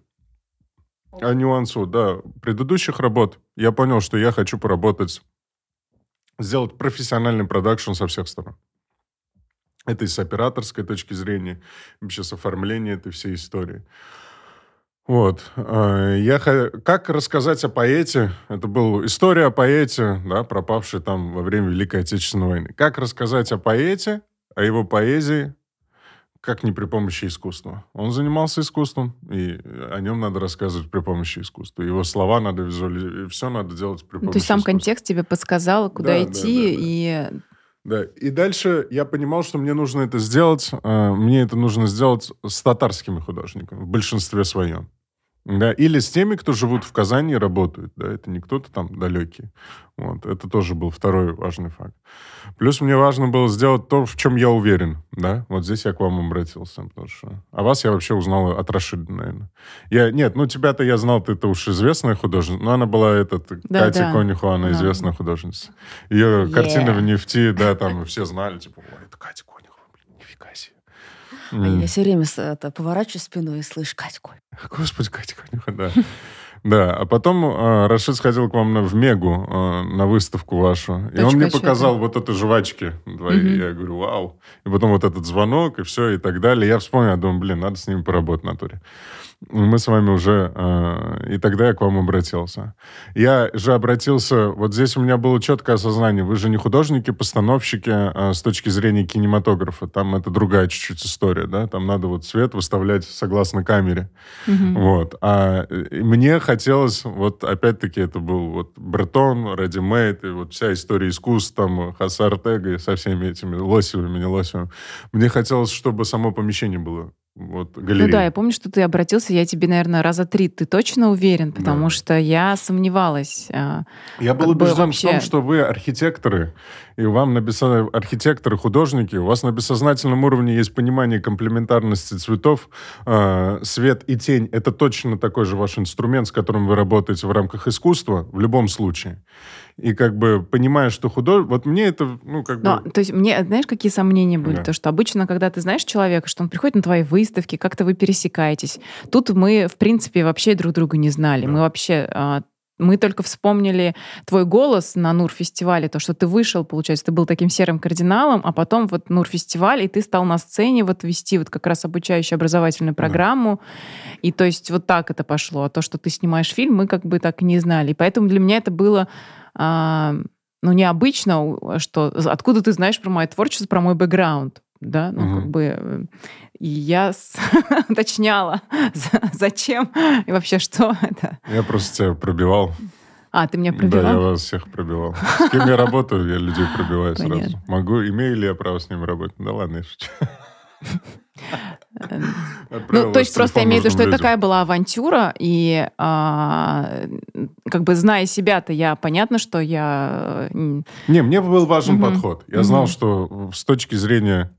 а нюансы, да, предыдущих работ, я понял, что я хочу поработать, сделать профессиональный продакшн со всех сторон. Это и с операторской точки зрения, вообще с оформления этой всей истории. Вот. А, я, как рассказать о поэте? Это была история о поэте, да, пропавшей там во время Великой Отечественной войны. Как рассказать о поэте, о его поэзии, как не при помощи искусства. Он занимался искусством, и о нем надо рассказывать при помощи искусства. Его слова надо визуализировать, все надо делать при помощи ну, То есть сам искусства. контекст тебе подсказал, куда Да, идти, да, да, да. и Да, и дальше я понимал, что мне нужно это сделать, э, мне это нужно сделать с татарскими художниками, в большинстве своем. Да, или с теми, кто живут в Казани и работают. Да, это не кто-то там далекий. Вот, это тоже был второй важный факт. Плюс мне важно было сделать то, в чем я уверен. Да, вот здесь я к вам обратился. Потому что... А вас я вообще узнал от Рашида, наверное. Я, нет, ну тебя-то я знал, ты-то уж известная художница. Но она была этот, Да, Катя да. Конюхова, она Да. известная художница. Ее Yeah. картины в нефти, да, там все знали, типа, это Катя Конюхова. А М. я все время это, поворачиваю спиной и слышу, Катя, Коль. Господи, Катя Конюха, да. Да, а потом э, Рашид сходил к вам на, в Мегу э, на выставку вашу, и он Точка мне показал вот это жвачки твои. Мгм. Я говорю, вау. И потом вот этот звонок, и все, и так далее. Я вспомнил, я думаю, блин, надо с ними поработать на туре. Мы с вами уже... э, и тогда я к вам обратился. Я же обратился... Вот здесь у меня было четкое осознание. Вы же не художники-постановщики э, с точки зрения кинематографа. Там это другая чуть-чуть история, да? Там надо вот свет выставлять согласно камере. Мгм. Вот. А мне хотелось, вот опять-таки это был вот Бретон, Made, и вот вся история искусств, там, Хосе Артега и со всеми этими лосевыми, не лосевыми. Мне хотелось, чтобы само помещение было вот галереей. Ну да, я помню, что ты обратился, я тебе, наверное, раза три. Ты точно уверен? Потому Да. что я сомневалась. а, Я был убежден вообще- в том, что вы архитекторы, и вам на бессо- архитекторы, художники, у вас на бессознательном уровне есть понимание комплементарности цветов. Э, свет и тень — это точно такой же ваш инструмент, с которым вы работаете в рамках искусства в любом случае. И как бы понимая, что художник... Вот мне это, ну, как Но, бы... то есть мне, знаешь, какие сомнения были? Да. То, что обычно, когда ты знаешь человека, что он приходит на твои выставки, как-то вы пересекаетесь. Тут мы, в принципе, вообще друг друга не знали. Да. Мы вообще... а, мы только вспомнили твой голос на Нур-фестивале, то, что ты вышел, получается, ты был таким серым кардиналом, а потом вот Нур-фестиваль, и ты стал на сцене вот вести вот как раз обучающую образовательную Да. программу. И то есть вот так это пошло. А то, что ты снимаешь фильм, мы как бы так и не знали. И поэтому для меня это было а, ну, необычно, что откуда ты знаешь про мое творчество, про мой бэкграунд, да, ну, Мгм. как бы, э, и я с- уточняла, за- зачем и вообще что это. Я просто тебя пробивал. А, ты меня Да, я пробивал? вас всех пробивал. С кем я работаю, я людей пробиваю сразу. Понятно. Могу, имею ли я право с ними работать? Да ладно, я шучу. Э, Отправил Ну, то есть просто я имею в виду, что это такая была авантюра, и а, как бы зная себя-то, я понятно, что я... э, Не, мне был важен подход. Я знал, что с точки зрения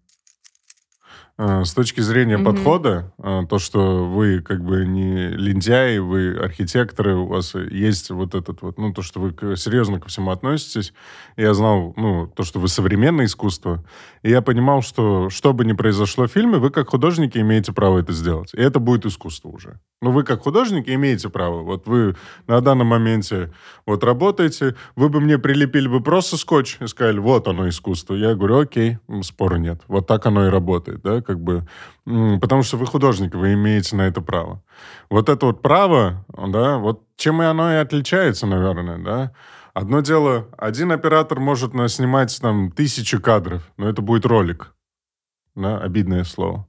с точки зрения Мгм. подхода, э, то, что вы как бы не лентяи, вы архитекторы, у вас есть вот этот вот, ну, то, что вы серьезно ко всему относитесь. Я знал, ну, то, что вы современное искусство. И я понимал, что что бы ни произошло в фильме, вы как художники имеете право это сделать. И это будет искусство уже. Ну, вы как художники имеете право. Вот вы на данном моменте вот работаете, вы бы мне прилепили бы просто скотч и сказали, вот оно искусство. Я говорю, окей, спора нет. Вот так оно и работает, да, как бы. Потому что вы художник, вы имеете на это право. Вот это вот право, да, вот чем и оно и отличается, наверное, да. Одно дело, один оператор может снимать там тысячи кадров, но это будет ролик, да, обидное слово.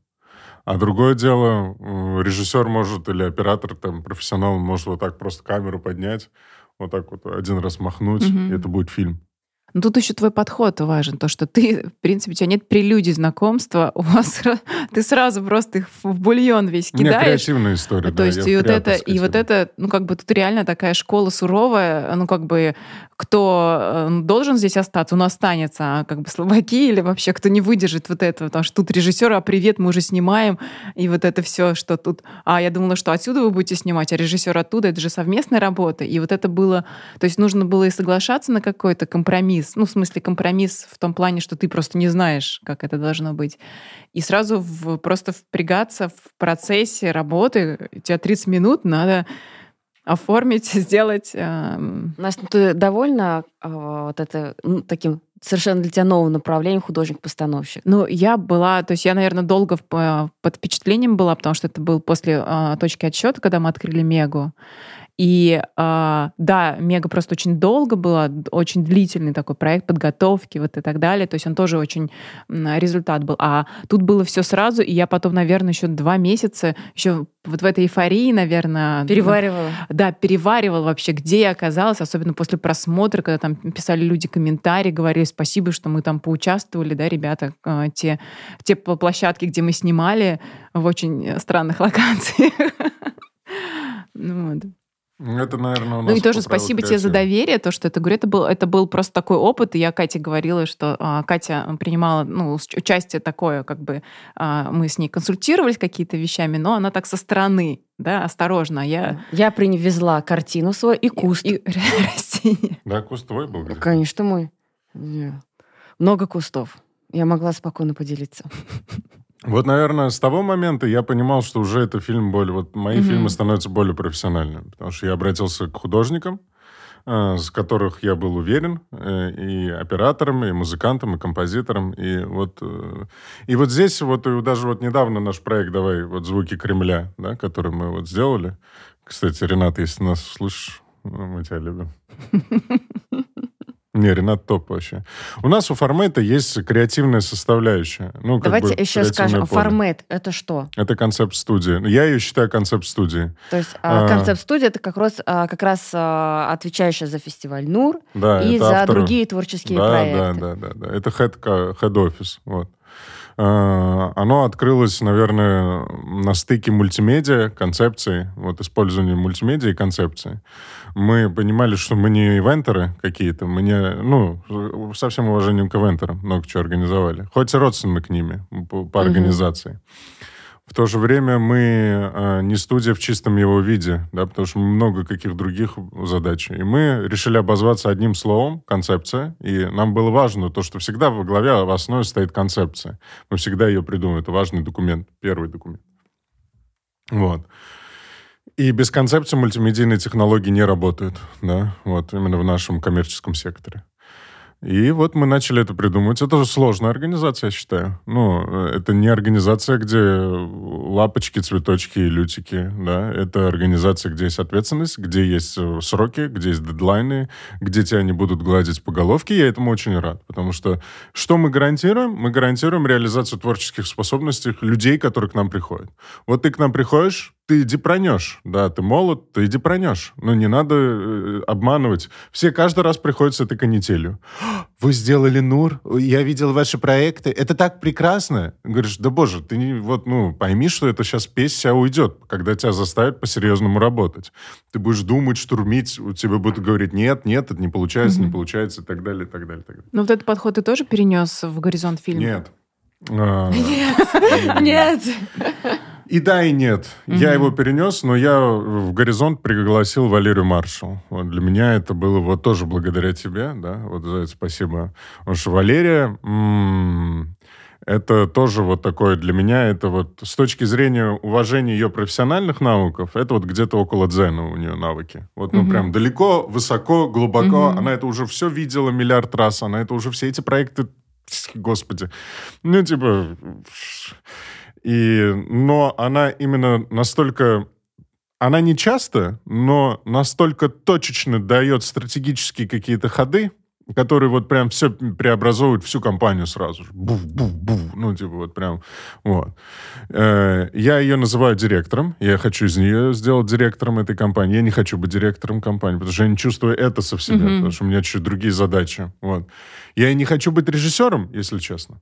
А другое дело, режиссер может или оператор, там, профессионал, он может вот так просто камеру поднять, вот так вот один раз махнуть, Мгм. и это будет фильм. Ну, тут еще твой подход важен, то, что ты, в принципе, у тебя нет прелюдий знакомства, у вас ты сразу просто их в бульон весь У кидаешь. креативная история, То да, есть и вот это, и вот это, ну как бы тут реально такая школа суровая, ну как бы кто э, должен здесь остаться, он останется, а как бы слабаки или вообще кто не выдержит вот этого, потому что тут режиссер, а привет, мы уже снимаем, и вот это все, что тут, а я думала, что отсюда вы будете снимать, а режиссер оттуда, это же совместная работа, и вот это было, то есть нужно было и соглашаться на какой-то компромисс, компромисс. Ну, в смысле, компромисс в том плане, что ты просто не знаешь, как это должно быть. И сразу в, просто впрягаться в процессе работы. У тебя 30 минут, надо оформить, сделать. Эм... Настя, ну ты довольна э, вот это ну, таким совершенно для тебя новым направлением художник-постановщик? Ну, я была, то есть я, наверное, долго э, под впечатлением была, потому что это был после э, точки отсчета, когда мы открыли Мегу. И э, да, Мега просто очень долго было, очень длительный такой проект подготовки вот и так далее. То есть он тоже очень результат был. А тут было все сразу, и я потом, наверное, еще два месяца еще вот в этой эйфории, наверное... Переваривала. Да, переваривала вообще, где я оказалась, особенно после просмотра, когда там писали люди комментарии, говорили спасибо, что мы там поучаствовали, да, ребята, э, те, те площадки, где мы снимали в очень странных локациях. Ну вот. Это, наверное, у нас Ну и тоже спасибо тебе за доверие, то, что это говорю, это был, это был просто такой опыт, и я Кате говорила, что а, Катя принимала ну, участие такое, как бы а, мы с ней консультировались какие-то вещами, но она так со стороны, да, осторожно. Я... Я привезла картину свою и куст. И, и растение. Да, куст твой был? Конечно, мой. Много кустов. Я могла спокойно поделиться. Вот, наверное, с того момента я понимал, что уже это фильм более... Вот мои mm-hmm. фильмы становятся более профессиональными, потому что я обратился к художникам, э, с которых я был уверен, э, и оператором, и музыкантом, и композитором, и вот... Э, и вот здесь вот и даже вот недавно наш проект «Давай вот звуки Кремля», да, который мы вот сделали. Кстати, Ренат, если нас слышишь, мы тебя любим. Не, Ренат топ вообще. У нас у формата есть креативная составляющая. Ну, Давайте бы еще скажем, поле. формат это что? Это концепт студии. Я ее считаю концепт студии. То есть а, концепт студии это как раз, а, как раз а, отвечающая за фестиваль НУР да, и за авторы. другие творческие да, проекты. Да, да, да, да. Это head, head office. Вот. А, оно открылось, наверное, на стыке мультимедиа, концепции, вот использования мультимедиа и концепции. Мы понимали, что мы не ивентеры какие-то, мы не, ну, со всем уважением к ивентерам много чего организовали. Хоть и родственны к ними по, по организации. Mm-hmm. В то же время мы э, не студия в чистом его виде, да, потому что много каких других задач. И мы решили обозваться одним словом «концепция». И нам было важно то, что всегда во главе, в основе стоит концепция. Мы всегда ее придумываем. Это важный документ, первый документ. Вот. И без концепции мультимедийные технологии не работают, да, вот именно в нашем коммерческом секторе. И вот мы начали это придумывать. Это же сложная организация, я считаю. Ну, это не организация, где лапочки, цветочки и лютики, да. Это организация, где есть ответственность, где есть э, сроки, где есть дедлайны, где тебя не будут гладить по головке. Я этому очень рад, потому что что мы гарантируем? Мы гарантируем реализацию творческих способностей людей, которые к нам приходят. Вот ты к нам приходишь, ты иди пронешь. Да, ты молод, ты иди пронешь. Но не надо э, обманывать. Все каждый раз приходят с этой канителью. Вы сделали НУР, я видел ваши проекты, это так прекрасно. Говоришь, да боже, ты не, вот, ну, пойми, что это сейчас песь вся уйдет, когда тебя заставят по-серьезному работать. Ты будешь думать, штурмить, у тебя будут говорить, нет, нет, это не получается, mm-hmm. не получается, и так далее, и так далее, и так далее. Ну, вот этот подход ты тоже перенес в горизонт фильма? Нет. А, нет, нет. И да, и нет. Mm-hmm. Я его перенес, но я в «Горизонт» пригласил Валерию Маршал. Вот для меня это было вот тоже благодаря тебе, да, вот за это спасибо. Потому что Валерия, м- это тоже вот такое для меня, это вот с точки зрения уважения ее профессиональных навыков, это вот где-то около дзена у нее навыки. Вот, ну, mm-hmm. прям далеко, высоко, глубоко. Mm-hmm. Она это уже все видела миллиард раз, она это уже все эти проекты, господи, ну, типа и, но она именно настолько... Она не часто, но настолько точечно дает стратегические какие-то ходы, которые вот прям все преобразовывают всю компанию сразу же. Буф-буф-буф. Ну, типа вот прям... Вот. Э, я ее называю директором. Я хочу из нее сделать директором этой компании. Я не хочу быть директором компании, потому что я не чувствую это со в себе, mm-hmm. потому что у меня чуть другие задачи. Вот. Я и не хочу быть режиссером, если честно.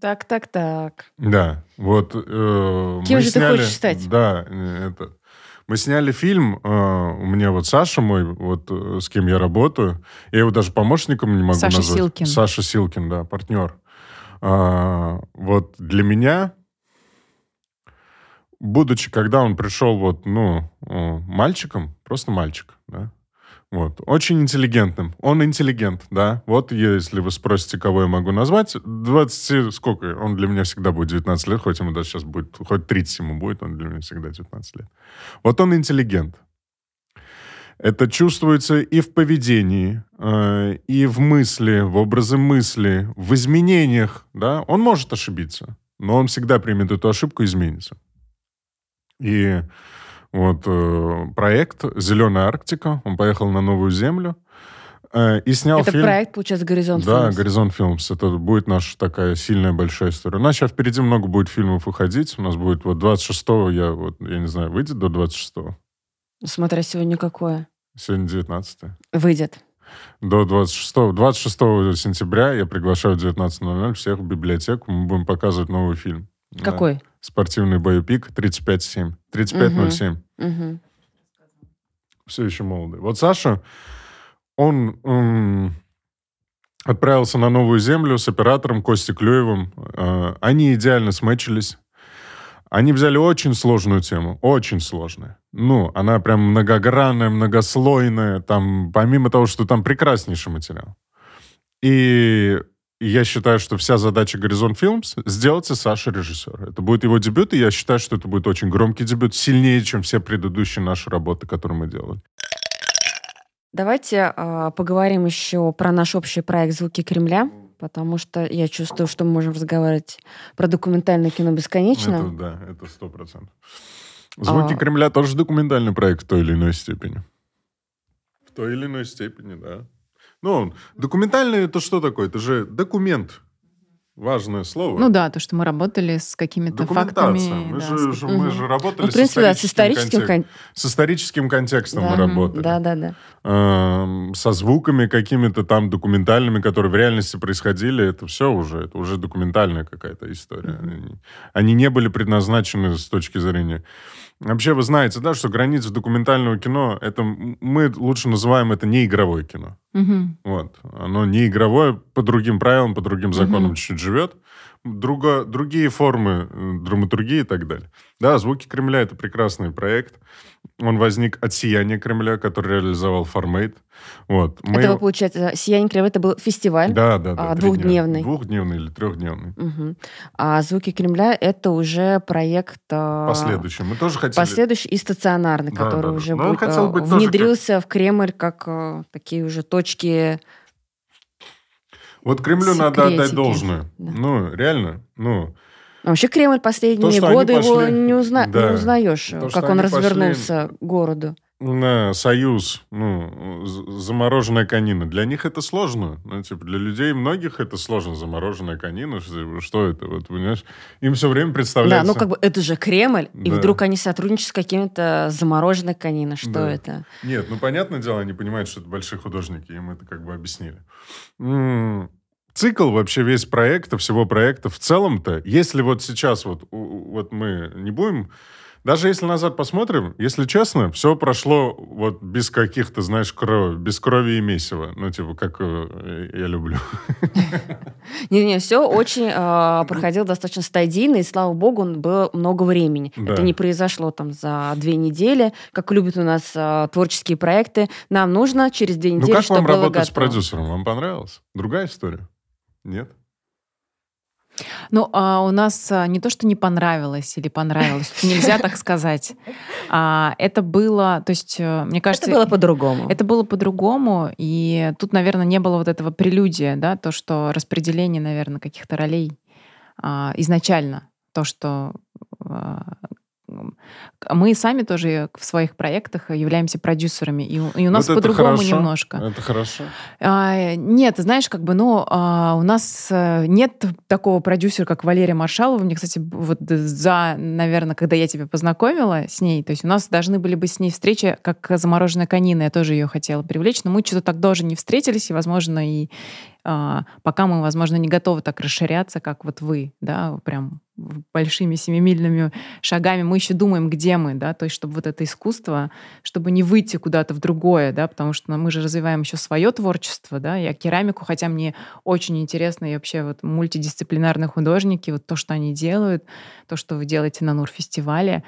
Так, так, так. Да, вот. Э, Кем же сняли, ты хочешь стать? Да, это. Мы сняли фильм, э, у меня вот Саша мой, вот э, с кем я работаю, я его даже помощником не могу Саша назвать. Силкин. Саша Силкин, да, партнер. А, вот для меня, будучи, когда он пришел вот, ну, э, мальчиком, просто мальчик, да, Вот. Очень интеллигентным. Он интеллигент, да. Вот если вы спросите, кого я могу назвать, 20... Сколько? Он для меня всегда будет 19 лет, хоть ему даже сейчас будет... Хоть 30 ему будет, он для меня всегда 19 лет. Вот он интеллигент. Это чувствуется и в поведении, э, и в мысли, в образе мысли, в изменениях, да. Он может ошибиться, но он всегда примет эту ошибку и изменится. И вот э, проект «Зеленая Арктика», он поехал на Новую Землю э, и снял Это фильм... проект, получается, «Горизонт Да, Филмс». «Горизонт Филмс». Это будет наша такая сильная большая история. У нас сейчас впереди много будет фильмов выходить. У нас будет вот 26-го, я, вот, я не знаю, выйдет до 26-го? Смотря сегодня какое. Сегодня 19 Выйдет. До 26 26 сентября я приглашаю в 19.00 всех в библиотеку. Мы будем показывать новый фильм. Какой? Спортивный боепик 35-7. 35-07. Мгм. Все еще молодый. Вот Саша, он м, отправился на новую землю с оператором Костей Клюевым. Э, Они идеально смычились. Они взяли очень сложную тему, очень сложную. Ну, она прям многогранная, многослойная. Там, помимо того, что там прекраснейший материал. И я считаю, что вся задача Горизонт Филмс сделать из Саши режиссера. Это будет его дебют, и я считаю, что это будет очень громкий дебют, сильнее, чем все предыдущие наши работы, которые мы делали. Давайте а, поговорим еще про наш общий проект «Звуки Кремля», потому что я чувствую, что мы можем разговаривать про документальное кино бесконечно. Это, да, это сто процентов. «Звуки А. Кремля» тоже документальный проект в той или иной степени. В той или иной степени, да. Ну, документальный это что такое? Это же документ. Важное слово. Ну да, то, что мы работали с какими-то фактами. Мы, да, же, с- мы Мгм. же работали Ну, в принципе, да, с с историческим... историческим, кон- с историческим контекстом Да, мы работали. Да, да, да. Эм, со звуками какими-то там документальными, которые в реальности происходили, это все уже, это уже документальная какая-то история. Они, они не были предназначены с точки зрения... Вообще, вы знаете, да, что границы документального кино, это мы лучше называем это не игровое кино. Мгм. Вот. Оно не игровое, по другим правилам, по другим законам Мгм. чуть-чуть живет. Друго, другие формы э, драматургии и так далее. Да, «Звуки Кремля» — это прекрасный проект. Он возник от «Сияния Кремля», который реализовал Фармейт. Вот. Мы Это, его- получается, «Сияние Кремля» это был фестиваль. Да, да, да. а, двухдневный. Двухдневный или трехдневный. Мгм. А «Звуки Кремля» это уже проект... а, Последующий. Мы тоже хотели... Последующий и стационарный, Да, который да, да. уже Но он будет, хотел а, быть внедрился в Кремль как такие уже точки... Вот Кремлю надо отдать Секретики. должное. Да. Ну, реально. Ну, А вообще Кремль последние они годы его пошли- не, узна- Да. не узнаешь, То, как он они пошли- развернулся к городу. на союз, ну, замороженная конина. Для них это сложно. Ну, типа, для людей многих это сложно, замороженная конина. Что, что это? Вот, понимаешь? Им все время Да, представляется... ну как бы это же Кремль, и Да. вдруг они сотрудничают с какими-то замороженной кониной. Что Да. это? Нет, ну, понятное дело, они понимают, что это большие художники, им это как бы объяснили. М, Цикл вообще весь проекта, всего проекта в целом-то, если вот сейчас вот, вот мы не будем... Даже если назад посмотрим, если честно, все прошло вот без каких-то, знаешь, крови, без крови и месива. Ну, типа, как э, я люблю. Не-не, все очень а, проходило достаточно стадийно, и, слава богу, было много времени. Это не произошло там за две недели, как любят у нас а, творческие проекты. Нам нужно через две Ну, недели, как чтобы вам было работать с продюсером? Вам понравилось? Другая история? Нет? Ну, а у нас а, не то, что не понравилось или понравилось, тут нельзя так сказать. А, Это было, то есть, э, мне кажется... Это было по-другому. Это было по-другому, и тут, наверное, не было вот этого прелюдия, да, то, что распределение, наверное, каких-то ролей а, изначально, то, что а, мы сами тоже в своих проектах являемся продюсерами, и, у- и у нас Вот по-другому немножко. Это хорошо. А, нет, знаешь, как бы, ну, а, у нас э, нет такого продюсера, как Валерия Маршалова. Мне, кстати, вот за, наверное, когда я тебя познакомила с ней, то есть у нас должны были быть с ней встречи, как замороженная конина. Я тоже ее хотела привлечь, но мы что-то так даже не встретились, и, возможно, и пока мы, возможно, не готовы так расширяться, как вот вы, да, прям большими семимильными шагами, мы еще думаем, где мы, да, то есть чтобы вот это искусство, чтобы не выйти куда-то в другое, да, потому что мы же развиваем еще свое творчество, да, я керамику, хотя мне очень интересно и вообще вот мультидисциплинарные художники, вот то, что они делают, то, что вы делаете на Нур-фестивале,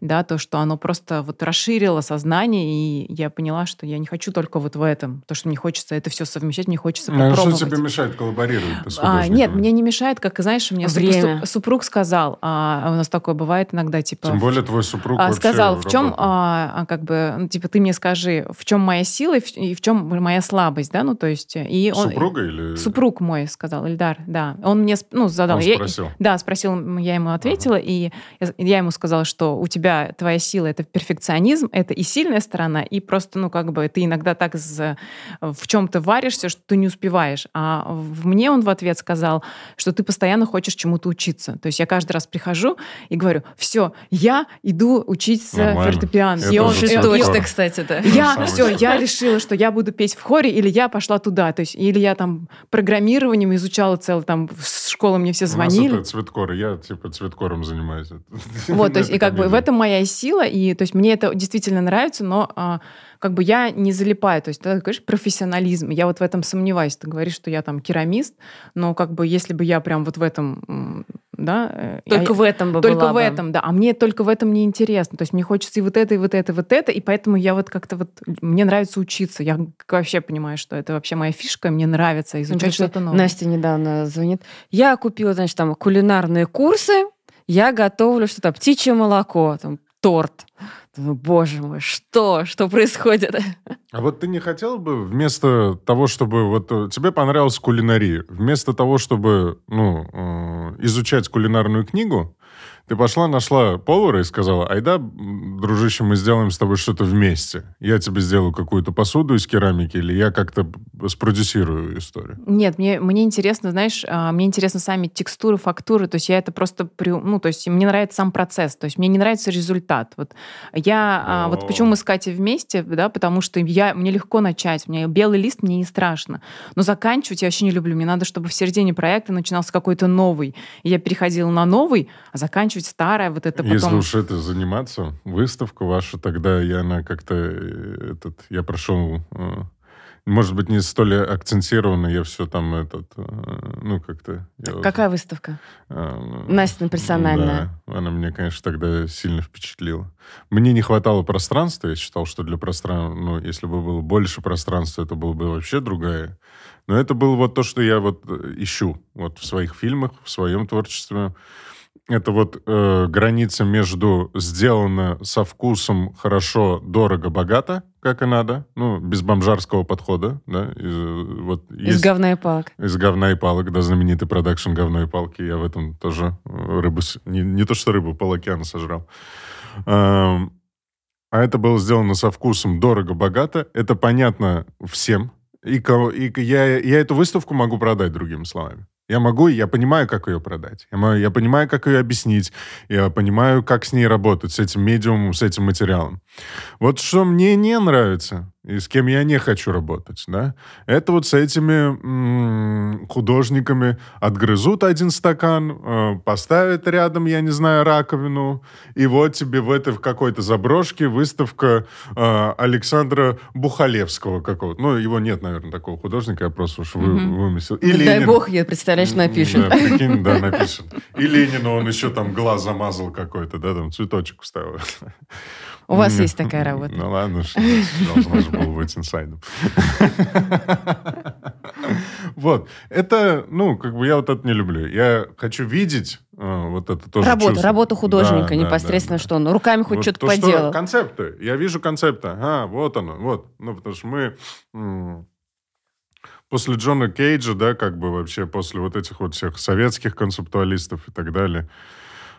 да, то, что оно просто вот расширило сознание, и я поняла, что я не хочу только вот в этом, то, что мне хочется это все совмещать, мне хочется а попробовать. Что тебе мешает коллаборировать с А, нет, мне не мешает, как, знаешь, мне Время. суп- супруг сказал, а, у нас такое бывает иногда, типа... Тем более твой супруг а, сказал, в чем, а, а, как бы, ну, типа, ты мне скажи, в чем моя сила и в, и в чем моя слабость, да, ну, то есть... И он, Супруга или... Супруг мой сказал, Ильдар, да. Он мне, ну, задал... Он Я- спросил. да, спросил, я ему ответила, и я, я ему сказала, что у тебя твоя сила — это перфекционизм, это и сильная сторона, и просто, ну, как бы ты иногда так за- в чем-то варишься, что ты не успеваешь. А в мне он в ответ сказал, что ты постоянно хочешь чему-то учиться. То есть я каждый раз прихожу и говорю, все, я иду учиться Нормально. фортепиано. Это И он, и- точно, кстати, да. я все, я решила, что я буду петь в хоре, или я пошла туда. То есть, или я там программированием изучала целый, там, в школы мне все У нас звонили. это цветкор, я типа цветкором занимаюсь. Вот, то есть, и как бы в этом моя сила, и то есть мне это действительно нравится, но а, как бы я не залипаю. То есть, ты говоришь, профессионализм. Я вот в этом сомневаюсь. Ты говоришь, что я там керамист, но как бы если бы я прям вот в этом, да... э, Только я- в этом бы Только в бы. этом, да. А мне только в этом не интересно. То есть мне хочется и вот это, и вот это, и вот это, и поэтому я вот как-то вот... Мне нравится учиться. Я вообще понимаю, что это вообще моя фишка, мне нравится Ну, изучать что-то новое. Настя недавно звонит. Я купила, значит, там кулинарные курсы, я готовлю что-то, птичье молоко, там, торт. Думаю, боже мой, что? Что происходит? А вот ты не хотел бы вместо того, чтобы... Вот э, тебе понравилась кулинария. Вместо того, чтобы ну, э, изучать кулинарную книгу, ты пошла, нашла повара и сказала, айда, дружище, мы сделаем с тобой что-то вместе. Я тебе сделаю какую-то посуду из керамики, или я как-то спродюсирую историю. Нет, мне, мне интересно, знаешь, а, мне интересно сами текстуры, фактуры, то есть я это просто, при, ну, то есть мне нравится сам процесс, то есть мне не нравится результат. Вот я, а, вот О. почему мы с Катей вместе, да, потому что я, мне легко начать, мне белый лист, мне не страшно, но заканчивать я вообще не люблю, мне надо, чтобы в середине проекта начинался какой-то новый, и я переходила на новый, а заканчивать старое, вот это потом... Если уж это заниматься, выставка ваша, тогда я на как-то э, этот, я прошел, э, может быть, не столь акцентированно, я все там этот, э, ну как-то. Какая выставка? э, Настина персональная. Да, она меня, конечно, тогда сильно впечатлила. Мне не хватало пространства, я считал, что для пространства, ну, если бы было больше пространства, это было бы вообще другая. Но это было вот то, что я вот ищу вот в своих фильмах, в своем творчестве. Это вот э, граница между сделано со вкусом хорошо, дорого, богато, как и надо, ну, без бомжарского подхода, да, из, э, вот Из есть- говна и палок. из говна и палок, да, знаменитый продакшн говна и палки. Я в этом тоже э, рыбу... Не, не то, что рыбу, пол океана сожрал. Эм, А это было сделано со вкусом дорого-богато. Это понятно всем. И, и я, я эту выставку могу продать, другими словами. Я могу, я понимаю, как ее продать. Я, мо- я понимаю, как ее объяснить. Я понимаю, как с ней работать, с этим медиумом, с этим материалом. Вот что мне не нравится, и с кем я не хочу работать, да, это вот с этими м, художниками отгрызут один стакан, э, поставят рядом, я не знаю, раковину, и вот тебе в этой в какой-то заброшке выставка э, Александра Бухалевского какого-то. Ну, его нет, наверное, такого художника, я просто уж вы- Мгм. вымысел. И Дай Ленин. бог, я представляешь, напишет. Да, прикинь, да, напишет. И Ленину он еще там глаз замазал какой-то, да, там цветочек вставил. У вас есть такая работа. Ну ладно, что должно же было быть инсайдом. Вот. Это, ну, как бы я вот это не люблю. Я хочу видеть э, вот это тоже Работа, чувство. работа художника Да, непосредственно, да, что он руками хоть вот что-то то, что поделал. концепты. Я вижу концепты. А, вот оно, вот. Ну, потому что мы после Джона Кейджа, да, как бы вообще после вот этих вот всех советских концептуалистов и так далее,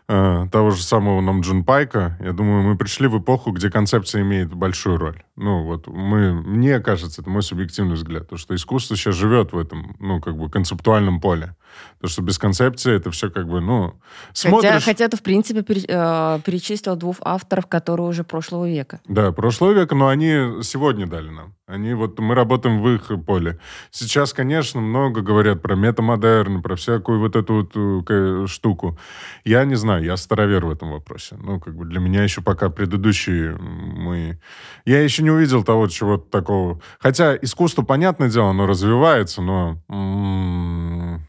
э, того же самого нам Джун Пайка, я думаю, мы пришли в эпоху, где концепция имеет большую роль. Ну, вот мы, мне кажется, это мой субъективный взгляд, то, что искусство сейчас живет в этом, ну, как бы концептуальном поле. То, что без концепции это все как бы, ну, смотришь... Хотя, хотя ты, в принципе, э, перечислил двух авторов, которые уже прошлого века. Да, прошлого века, но они сегодня дали нам. Они вот, мы работаем в их поле. Сейчас, конечно, много говорят про метамодерн, про всякую вот эту вот э, штуку. Я не знаю, я старовер в этом вопросе. Ну, как бы для меня еще пока предыдущие м, мы... Я еще не увидел того, чего-то такого. Хотя искусство, понятное дело, оно развивается, но... м,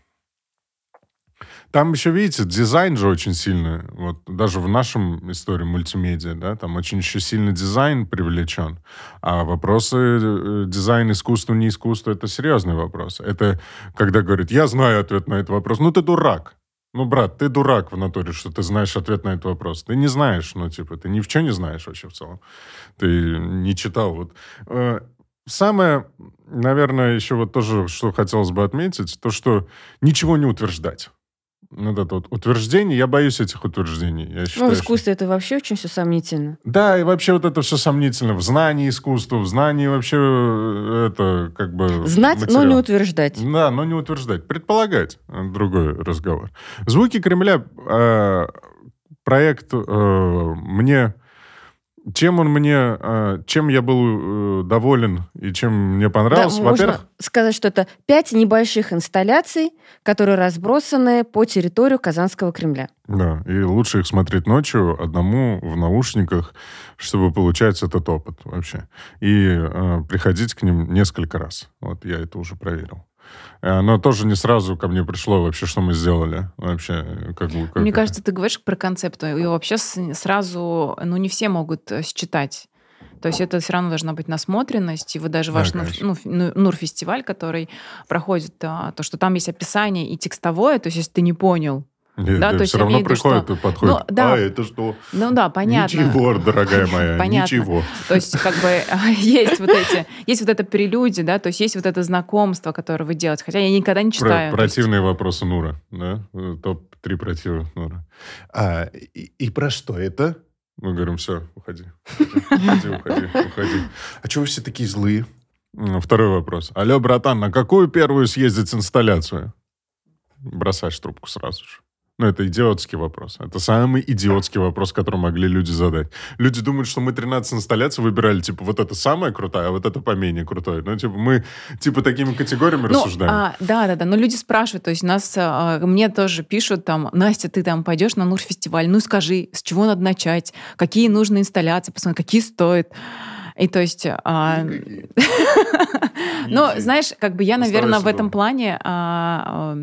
Там еще, видите, дизайн же очень сильный. Вот даже в нашем истории мультимедиа, да, там очень еще сильно дизайн привлечен. А вопросы э, дизайн, искусство, не искусство, это серьезный вопрос. Это когда говорят, я знаю ответ на этот вопрос. Ну, ты дурак. Ну, брат, ты дурак в натуре, что ты знаешь ответ на этот вопрос. Ты не знаешь, ну, типа, ты ни в чем не знаешь вообще в целом. Ты не читал. Вот. Э, Самое, наверное, еще вот тоже, что хотелось бы отметить, то, что ничего не утверждать. Вот это вот утверждение, я боюсь этих утверждений. Я Ну, считаю, в что- искусстве это вообще очень все сомнительно. Да, и вообще вот это все сомнительно. В знании искусства, в знании вообще э, это как бы... Знать, но материал. не утверждать. Да, но не утверждать. Предполагать. Другой разговор. Звуки Кремля. э, проект э, мне... Чем он мне... э, чем я был э, доволен и чем мне Да, понравился? можно Во-первых, сказать, что это пять небольших инсталляций, которые разбросаны по территорию Казанского Кремля. Да, и лучше их смотреть ночью одному в наушниках, чтобы получать этот опыт вообще. И э, приходить к ним несколько раз. Вот я это уже проверил. Э, Но тоже не сразу ко мне пришло вообще, что мы сделали. Вообще, как бы... как- Мне кажется, ты говоришь про концепт, и вообще сразу, ну, не все могут э, считать. То есть это все равно должна быть насмотренность. И вот даже Да, ваш Нур, ну, ну, Нур-фестиваль, который проходит, а, то, что там есть описание и текстовое, то есть если ты не понял, Нет, да, да, то есть все равно виду, приходит что- и подходит. Ну, да. А, это что? ну да, понятно. Ничего, дорогая моя, Понятно. ничего. То есть, как бы есть вот эти, есть вот это прелюдия, да, то есть есть вот это знакомство, которое вы делаете. Хотя я никогда не Про- читаю. есть- противные вопросы Нура, да? Э, Топ-3 противных Нура. А, и, и про что это? Мы говорим, все, уходи. Уходи, уходи, уходи. А чего вы все такие злые? Второй вопрос. Алло, братан, на какую первую съездить инсталляцию? Бросаешь трубку сразу же. Ну, это идиотский вопрос. Это самый идиотский вопрос, который могли люди задать. Люди думают, что мы 13 инсталляций выбирали, типа, вот это самая крутая, а вот это поменее крутое. Ну, типа, мы, типа, такими категориями Ну, рассуждаем. а, да, да, да. Но люди спрашивают, то есть нас, а, мне тоже пишут там, Настя, ты там пойдешь на Нур-фестиваль, ну скажи, с чего надо начать, какие нужны инсталляции, посмотри, какие стоят. И то есть, а, ну, знаешь, как бы я, наверное, в этом плане а,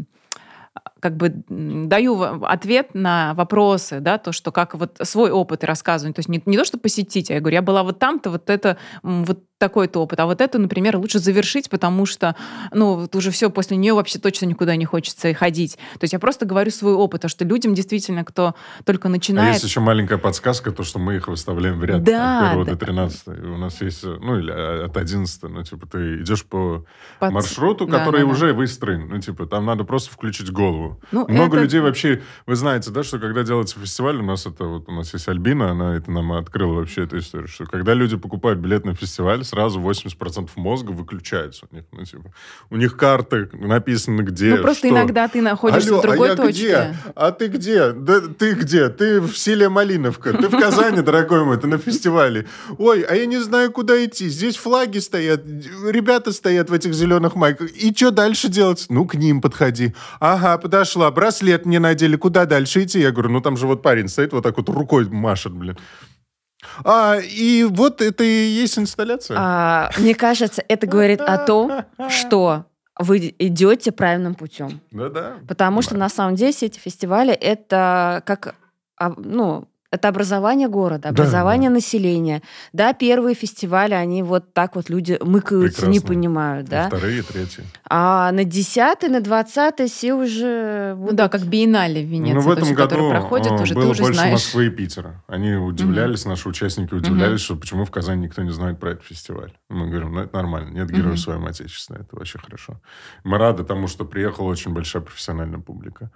а, как бы даю ответ на вопросы, да, то, что как вот свой опыт рассказываю. То есть не, не то, что посетить, а я говорю, я была вот там-то, вот это, вот такой-то опыт. А вот это, например, лучше завершить, потому что, ну, вот уже все, после нее вообще точно никуда не хочется и ходить. То есть я просто говорю свой опыт, потому что людям действительно, кто только А начинает... есть еще маленькая подсказка, то, что мы их выставляем в ряд Да, от 1 да. до 13. И у нас есть, э, ну, или э, от 11. Ну, типа, ты идешь по под- маршруту, Да, который да, да. уже выстроен. Ну, типа, там надо просто включить голову. Ну, Много это- людей вообще... Вы знаете, да, что когда делается фестиваль, у нас это вот, у нас есть Альбина, она это нам открыла вообще эту историю, что когда люди покупают билет на фестиваль, сразу 80% мозга выключается у них. Ну, типа, у них карты написано где, Ну, просто что. иногда ты находишься Алло, в другой а я точке. где? А ты где? Да ты где? Ты в селе Малиновка. Ты в Казани, дорогой мой, ты на фестивале. Ой, а я не знаю, куда идти. Здесь флаги стоят, ребята стоят в этих зеленых майках. И что дальше делать? Ну, к ним подходи. Ага, подошла. Браслет мне надели. Куда дальше идти? Я говорю, ну там же вот парень стоит, вот так вот рукой машет, блин. А, и вот это и есть инсталляция. А, мне кажется, это говорит о том, что вы идете правильным путем. Да-да. Потому что на самом деле все эти фестивали это как а, ну это образование города, Да, образование населения. Да, первые фестивали, они вот так вот люди мыкаются, не Прекрасно. понимают, да. Вторые, третьи. А на 10 на 20 все уже... Ну да, как биеннале в Венеции, Ну, в то этом есть, который году проходит, э, уже было ты уже больше знаешь. Москвы и Питера. Они удивлялись, наши участники удивлялись, что почему в Казани никто не знает про этот фестиваль. Мы говорим, ну это нормально, нет героев Мгм. своего отечества, это вообще хорошо. Мы рады тому, что приехала очень большая профессиональная публика.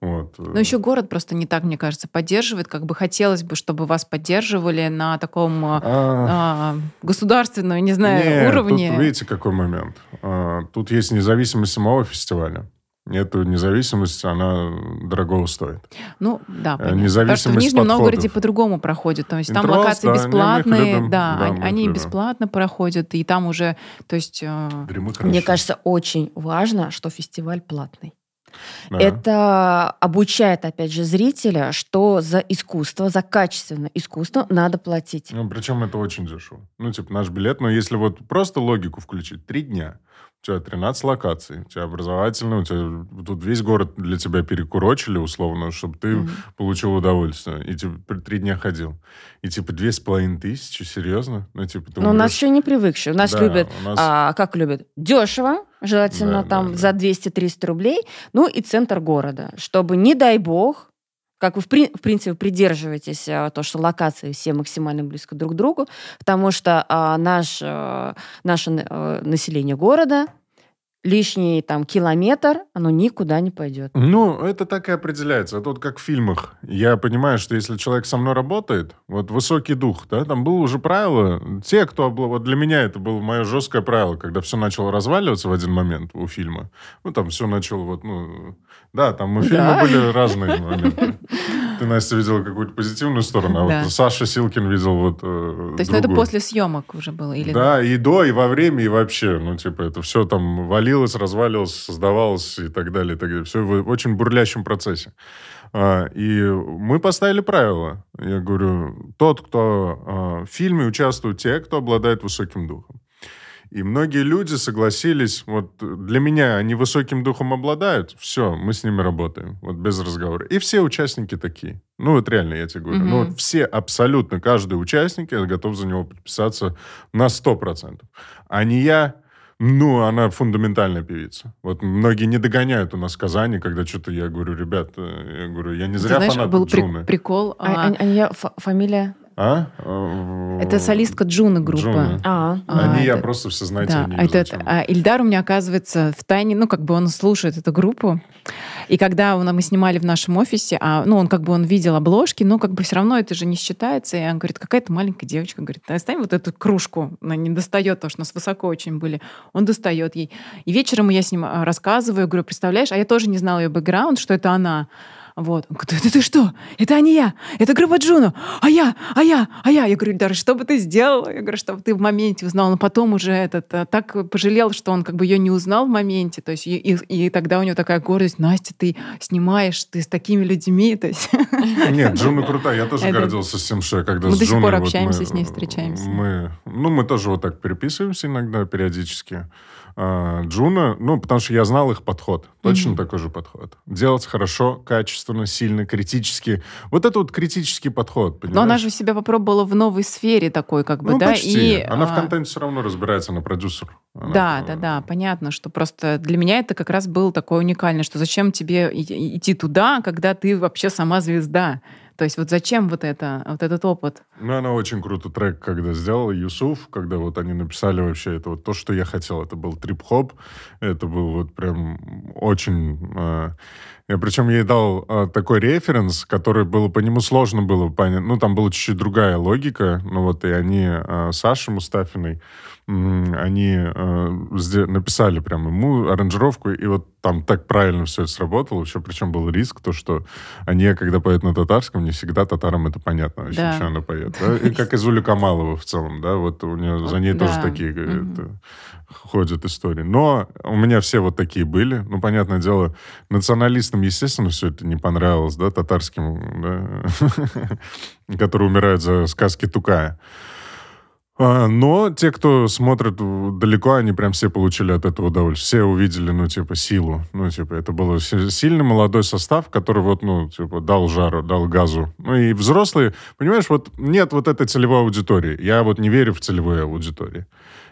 Вот. Но еще город просто не так, мне кажется, поддерживает. Как бы хотелось бы, чтобы вас поддерживали на таком а, а, государственном, не знаю, Нет, уровне. Тут видите, какой момент. А, Тут есть независимость самого фестиваля. Эту независимость, она дорого стоит. Ну, да, Э, понятно. Потому что в независимость Нижнем подходов. Новгороде по-другому проходит. То есть там Интрос, локации да, бесплатные, любим. да, Да, они, они любим. бесплатно проходят, и там уже, то есть... э, Дремы Мне кажется, очень важно, что фестиваль платный. Да. Это обучает, опять же, зрителя, что за искусство, за качественное искусство надо платить. Ну, причем это очень дешево. Ну, типа, наш билет, но если вот просто логику включить, три дня, у тебя 13 локаций, у тебя образовательный, у тебя тут весь город для тебя перекурочили, условно, чтобы ты Мгм. получил удовольствие. И, типа, три дня ходил. И, типа, две с половиной тысячи, серьезно? Ну, типа, ты Но у нас еще не привыкшие. У нас Да, любят, у нас- а, как любят, дешево, желательно Да, там да, да. за 200-300 рублей, ну и центр города, чтобы, не дай бог, как вы, в, при- в принципе, придерживаетесь а, то, что локации все максимально близко друг к другу, потому что а, наш, а, наше а, население города лишний там километр, оно никуда не пойдет. Ну, это так и определяется. Это вот как в фильмах. Я понимаю, что если человек со мной работает, вот высокий дух, да, там было уже правило. Те, кто... Вот для меня это было мое жесткое правило, когда все начало разваливаться в один момент у фильма. Ну, там все начало вот, ну... Да, там у фильма Да. были разные моменты. Ты, Настя, видела какую-то позитивную сторону, а Да. вот Саша Силкин видел вот э, То есть ну, это другую. после съемок уже было? Или... Да, и до, и во время, и вообще. Ну, типа, это все там валилось, разваливалось, создавалось и так далее, и так далее. Все в очень бурлящем процессе. А, И мы поставили правила. Я говорю, тот, кто а, в фильме участвуют те, кто обладает высоким духом. И многие люди согласились, вот для меня они высоким духом обладают, все, мы с ними работаем, вот без разговора. И все участники такие. Ну, вот реально, я тебе говорю. Ну, Мгм. вот все, абсолютно каждый участник, я готов за него подписаться на 100%. А не я, ну, она фундаментальная певица. Вот многие не догоняют у нас в Казани, когда что-то я говорю, ребят, э, я говорю, я не Ты зря знаешь, фанат был при- Джуны. прикол. А, а, а- а фамилия? А? Это солистка Джуны группы. Джуна. А, А, А не я, это- просто все знаете, Да, они это, а Ильдар у меня, оказывается, в тайне, ну, как бы он слушает эту группу. И когда он, мы снимали в нашем офисе, а, ну, он как бы он видел обложки, но как бы все равно это же не считается. И он говорит, какая-то маленькая девочка, говорит, оставим вот эту кружку. Она не достает, потому что у нас высоко очень были. Он достает ей. И вечером я с ним а, рассказываю, говорю, представляешь, а я тоже не знала ее бэкграунд, что это она. Вот. Он говорит, это ты что? Это не я. Это группа Джуна. А я, а я, а я. Я говорю, Ильдар, что бы ты сделал? Я говорю, чтобы ты в моменте узнал. Но потом уже этот а, так пожалел, что он как бы ее не узнал в моменте. То есть и, и- и тогда у него такая гордость. Настя, ты снимаешь, ты с такими людьми. То есть Нет, Джуна крутая. Я тоже Это- гордился с тем, что я когда Мы с до сих Джуной... пор вот общаемся мы- с ней, встречаемся. Мы, ну, мы тоже вот так переписываемся иногда, периодически. А, Джуна, ну, потому что я знал их подход. Точно Мгм. такой же подход. Делать хорошо, качественно, сильно, критически. Вот это вот критический подход, понимаешь? Но она же себя попробовала в новой сфере такой, как бы, Ну, да, почти. и Она в а, контенте все равно разбирается, она продюсер. Она, Да, э, да, да, понятно, что просто для меня это как раз было такое уникальное, что зачем тебе идти туда, когда ты вообще сама звезда. То есть вот зачем вот это, вот этот опыт? Ну, она очень крутой трек, когда сделала Юсуф, когда вот они написали вообще это вот то, что я хотел. Это был трип-хоп, это был вот прям очень... э, я причем ей дал э, такой референс, который было по нему сложно было понять. Ну, там была чуть-чуть другая логика. Ну, вот и они, э, Саша Мустафиной, они э, написали прям ему аранжировку, и вот там так правильно все это сработало. Еще причем был риск, то, что они, когда поют на татарском, не всегда татарам это понятно вообще, Да. что она поет. да. И как и Зуля Камалова в целом, да, вот у нее за ней Да. тоже такие это, ходят истории. Но у меня все вот такие были. Ну, понятное дело, националистам, естественно, все это не понравилось, да, татарским, да, которые умирают за сказки Тукая. А, Но те, кто смотрит далеко, они прям все получили от этого удовольствие. Все увидели, ну, типа, силу. Ну, типа, это был си- сильный молодой состав, который вот, ну, типа, дал жару, дал газу. Ну, и взрослые, понимаешь, вот нет вот этой целевой аудитории. Я вот не верю в целевую аудиторию.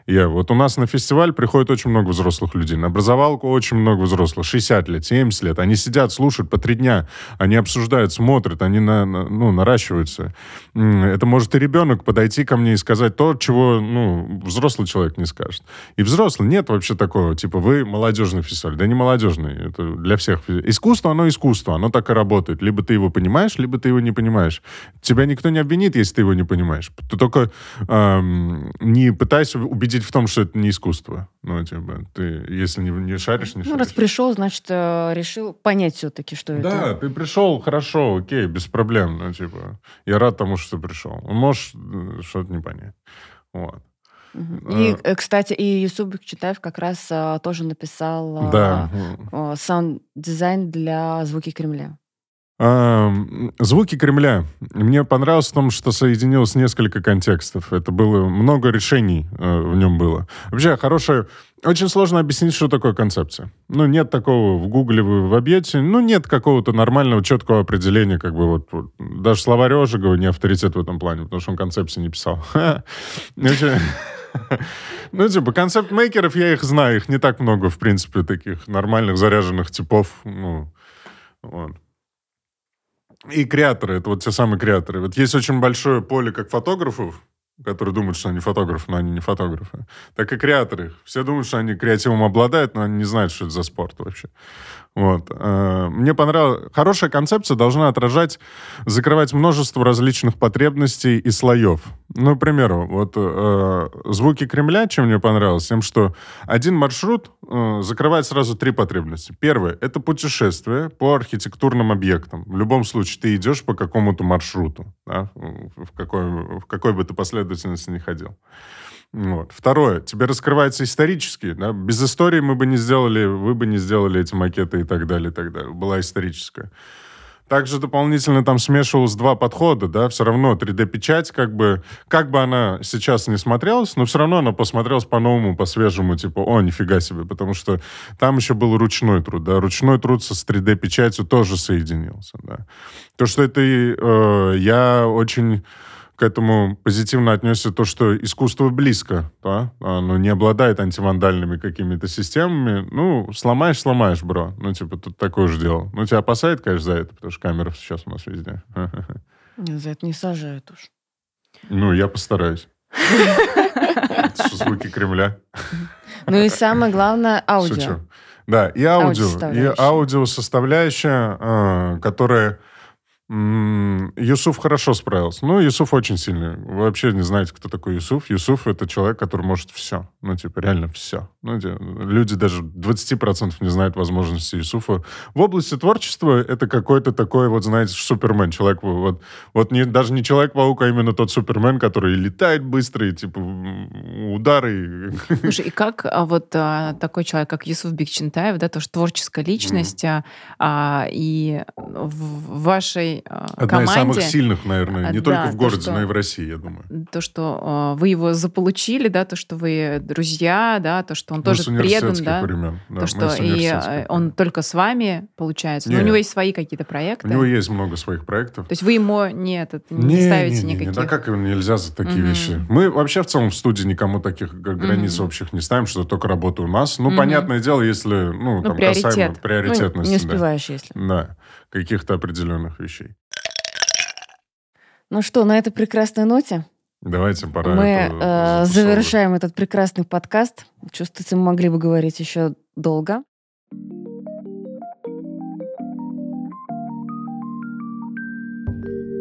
Я, вот у нас на фестиваль приходит очень много взрослых людей. На образовалку очень много взрослых. 60 лет, 70 лет. Они сидят, слушают по три дня. Они обсуждают, смотрят, они на, на- ну, наращиваются. Это может и ребенок подойти ко мне и сказать то, чего, ну, взрослый человек не скажет. И взрослый, нет вообще такого, типа, вы молодежный фестиваль. Да не молодежный, это для всех. Искусство, оно искусство, оно так и работает. Либо ты его понимаешь, либо ты его не понимаешь. Тебя никто не обвинит, если ты его не понимаешь. Ты только эм, не пытайся убедить в том, что это не искусство. Ну, типа, ты, если не, не шаришь, не Ну, шаришь. раз пришел, значит, э, решил понять все-таки, что Да, это. ты пришел, хорошо, окей, без проблем. Ну, типа, я рад тому, что ты пришел. Можешь э, что-то не понять. Вот. Мгм. И, э, кстати, и Юсуп Читаев как раз э, тоже написал э, Да. э, саунд-дизайн для «Звуки Кремля». Звуки Кремля. Мне понравилось в том, что соединилось несколько контекстов. Это было много решений э, в нем было. Вообще, хорошая... Очень сложно объяснить, что такое концепция. Ну, нет такого в Гугле, вы вобьете. Ну, нет какого-то нормального, четкого определения, как бы вот... вот. Даже словарь Ожегова не авторитет в этом плане, потому что он концепции не писал. Вообще, Ну, типа, концепт-мейкеров, я их знаю, их не так много, в принципе, таких нормальных, заряженных типов. Ну, вот. И креаторы, это вот те самые креаторы. Вот есть очень большое поле как фотографов, которые думают, что они фотографы, но они не фотографы, так и креаторы. Все думают, что они креативом обладают, но они не знают, что это за спорт вообще. Вот. Э, Мне понравилось... Хорошая концепция должна отражать, закрывать множество различных потребностей и слоев. Ну, к примеру, вот э, «Звуки Кремля», чем мне понравилось, тем, что один маршрут закрывает сразу три потребности. Первое — это путешествие по архитектурным объектам. В любом случае, ты идешь по какому-то маршруту, да, в, какой, в какой бы ты последовательности ни ходил. Вот. Второе, тебе раскрывается исторически. Да? Без истории мы бы не сделали, вы бы не сделали эти макеты и так далее, и так далее. Была историческая. Также дополнительно там смешивалось два подхода, да, все равно 3D-печать, как бы, как бы она сейчас не смотрелась, но все равно она посмотрелась по-новому, по-свежему, типа, о, нифига себе, потому что там еще был ручной труд, да, ручной труд со с 3D-печатью тоже соединился, да. То, что это, э, я очень к этому позитивно отнесся то, что искусство близко, да, оно не обладает антивандальными какими-то системами. Ну, сломаешь, сломаешь, бро. Ну, типа, тут такое же дело. Ну, тебя опасает, конечно, за это, потому что камера сейчас у нас везде. За это не сажают уж. Ну, я постараюсь. Звуки Кремля. Ну и самое главное — аудио. Шучу. Да, и аудио. И Аудиосоставляющая. э, которая... Юсуф хорошо справился. Ну, Юсуф очень сильный. Вы вообще не знаете, кто такой Юсуф. Юсуф — это человек, который может все. Ну, типа, реально все. Ну, люди даже 20% не знают возможности Юсуфа. В области творчества это какой-то такой, вот, знаете, супермен. Человек, вот, вот не, даже не Человек-паук, а именно тот супермен, который летает быстро, и, типа, удары. Слушай, и как а, вот а, такой человек, как Юсуф Бекчентаев, да, тоже творческая личность, а, а, и в вашей а, Одна команде... из самых сильных, наверное, А, не да, только в городе, что- но и в России, я думаю. то, что а, вы его заполучили, да, то, что вы друзья, да, то, что он Ну, тоже предан, да, времен. Да, то, мы что и времен. он только с вами, получается, но у Не. него есть свои какие-то проекты. У него есть много своих проектов. То есть вы ему не, этот, не, ставите не, не, никаких... да как нельзя за такие Мгм. вещи. Мы вообще в целом в студии никому таких границ Мгм. общих не ставим, что только работа у нас. Ну, Мгм. понятное дело, если, ну, там приоритет. касаемо Ну, приоритетности. не да. успеваешь, если. Да, каких-то определенных вещей. Ну что, на этой прекрасной ноте Давайте пора мы это э, завершаем этот прекрасный подкаст. Чувствуется, мы могли бы говорить еще долго.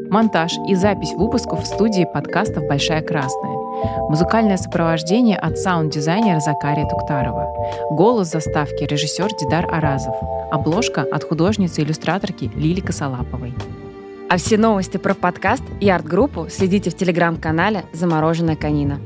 Монтаж и запись выпусков в студии подкастов «Большая Красная». Музыкальное сопровождение от саунд-дизайнера Закария Туктарова. Голос заставки режиссер Дидар Аразов. Обложка от художницы-иллюстраторки Лили Косолаповой. А все новости про подкаст и арт-группу следите в телеграм-канале «Замороженная конина».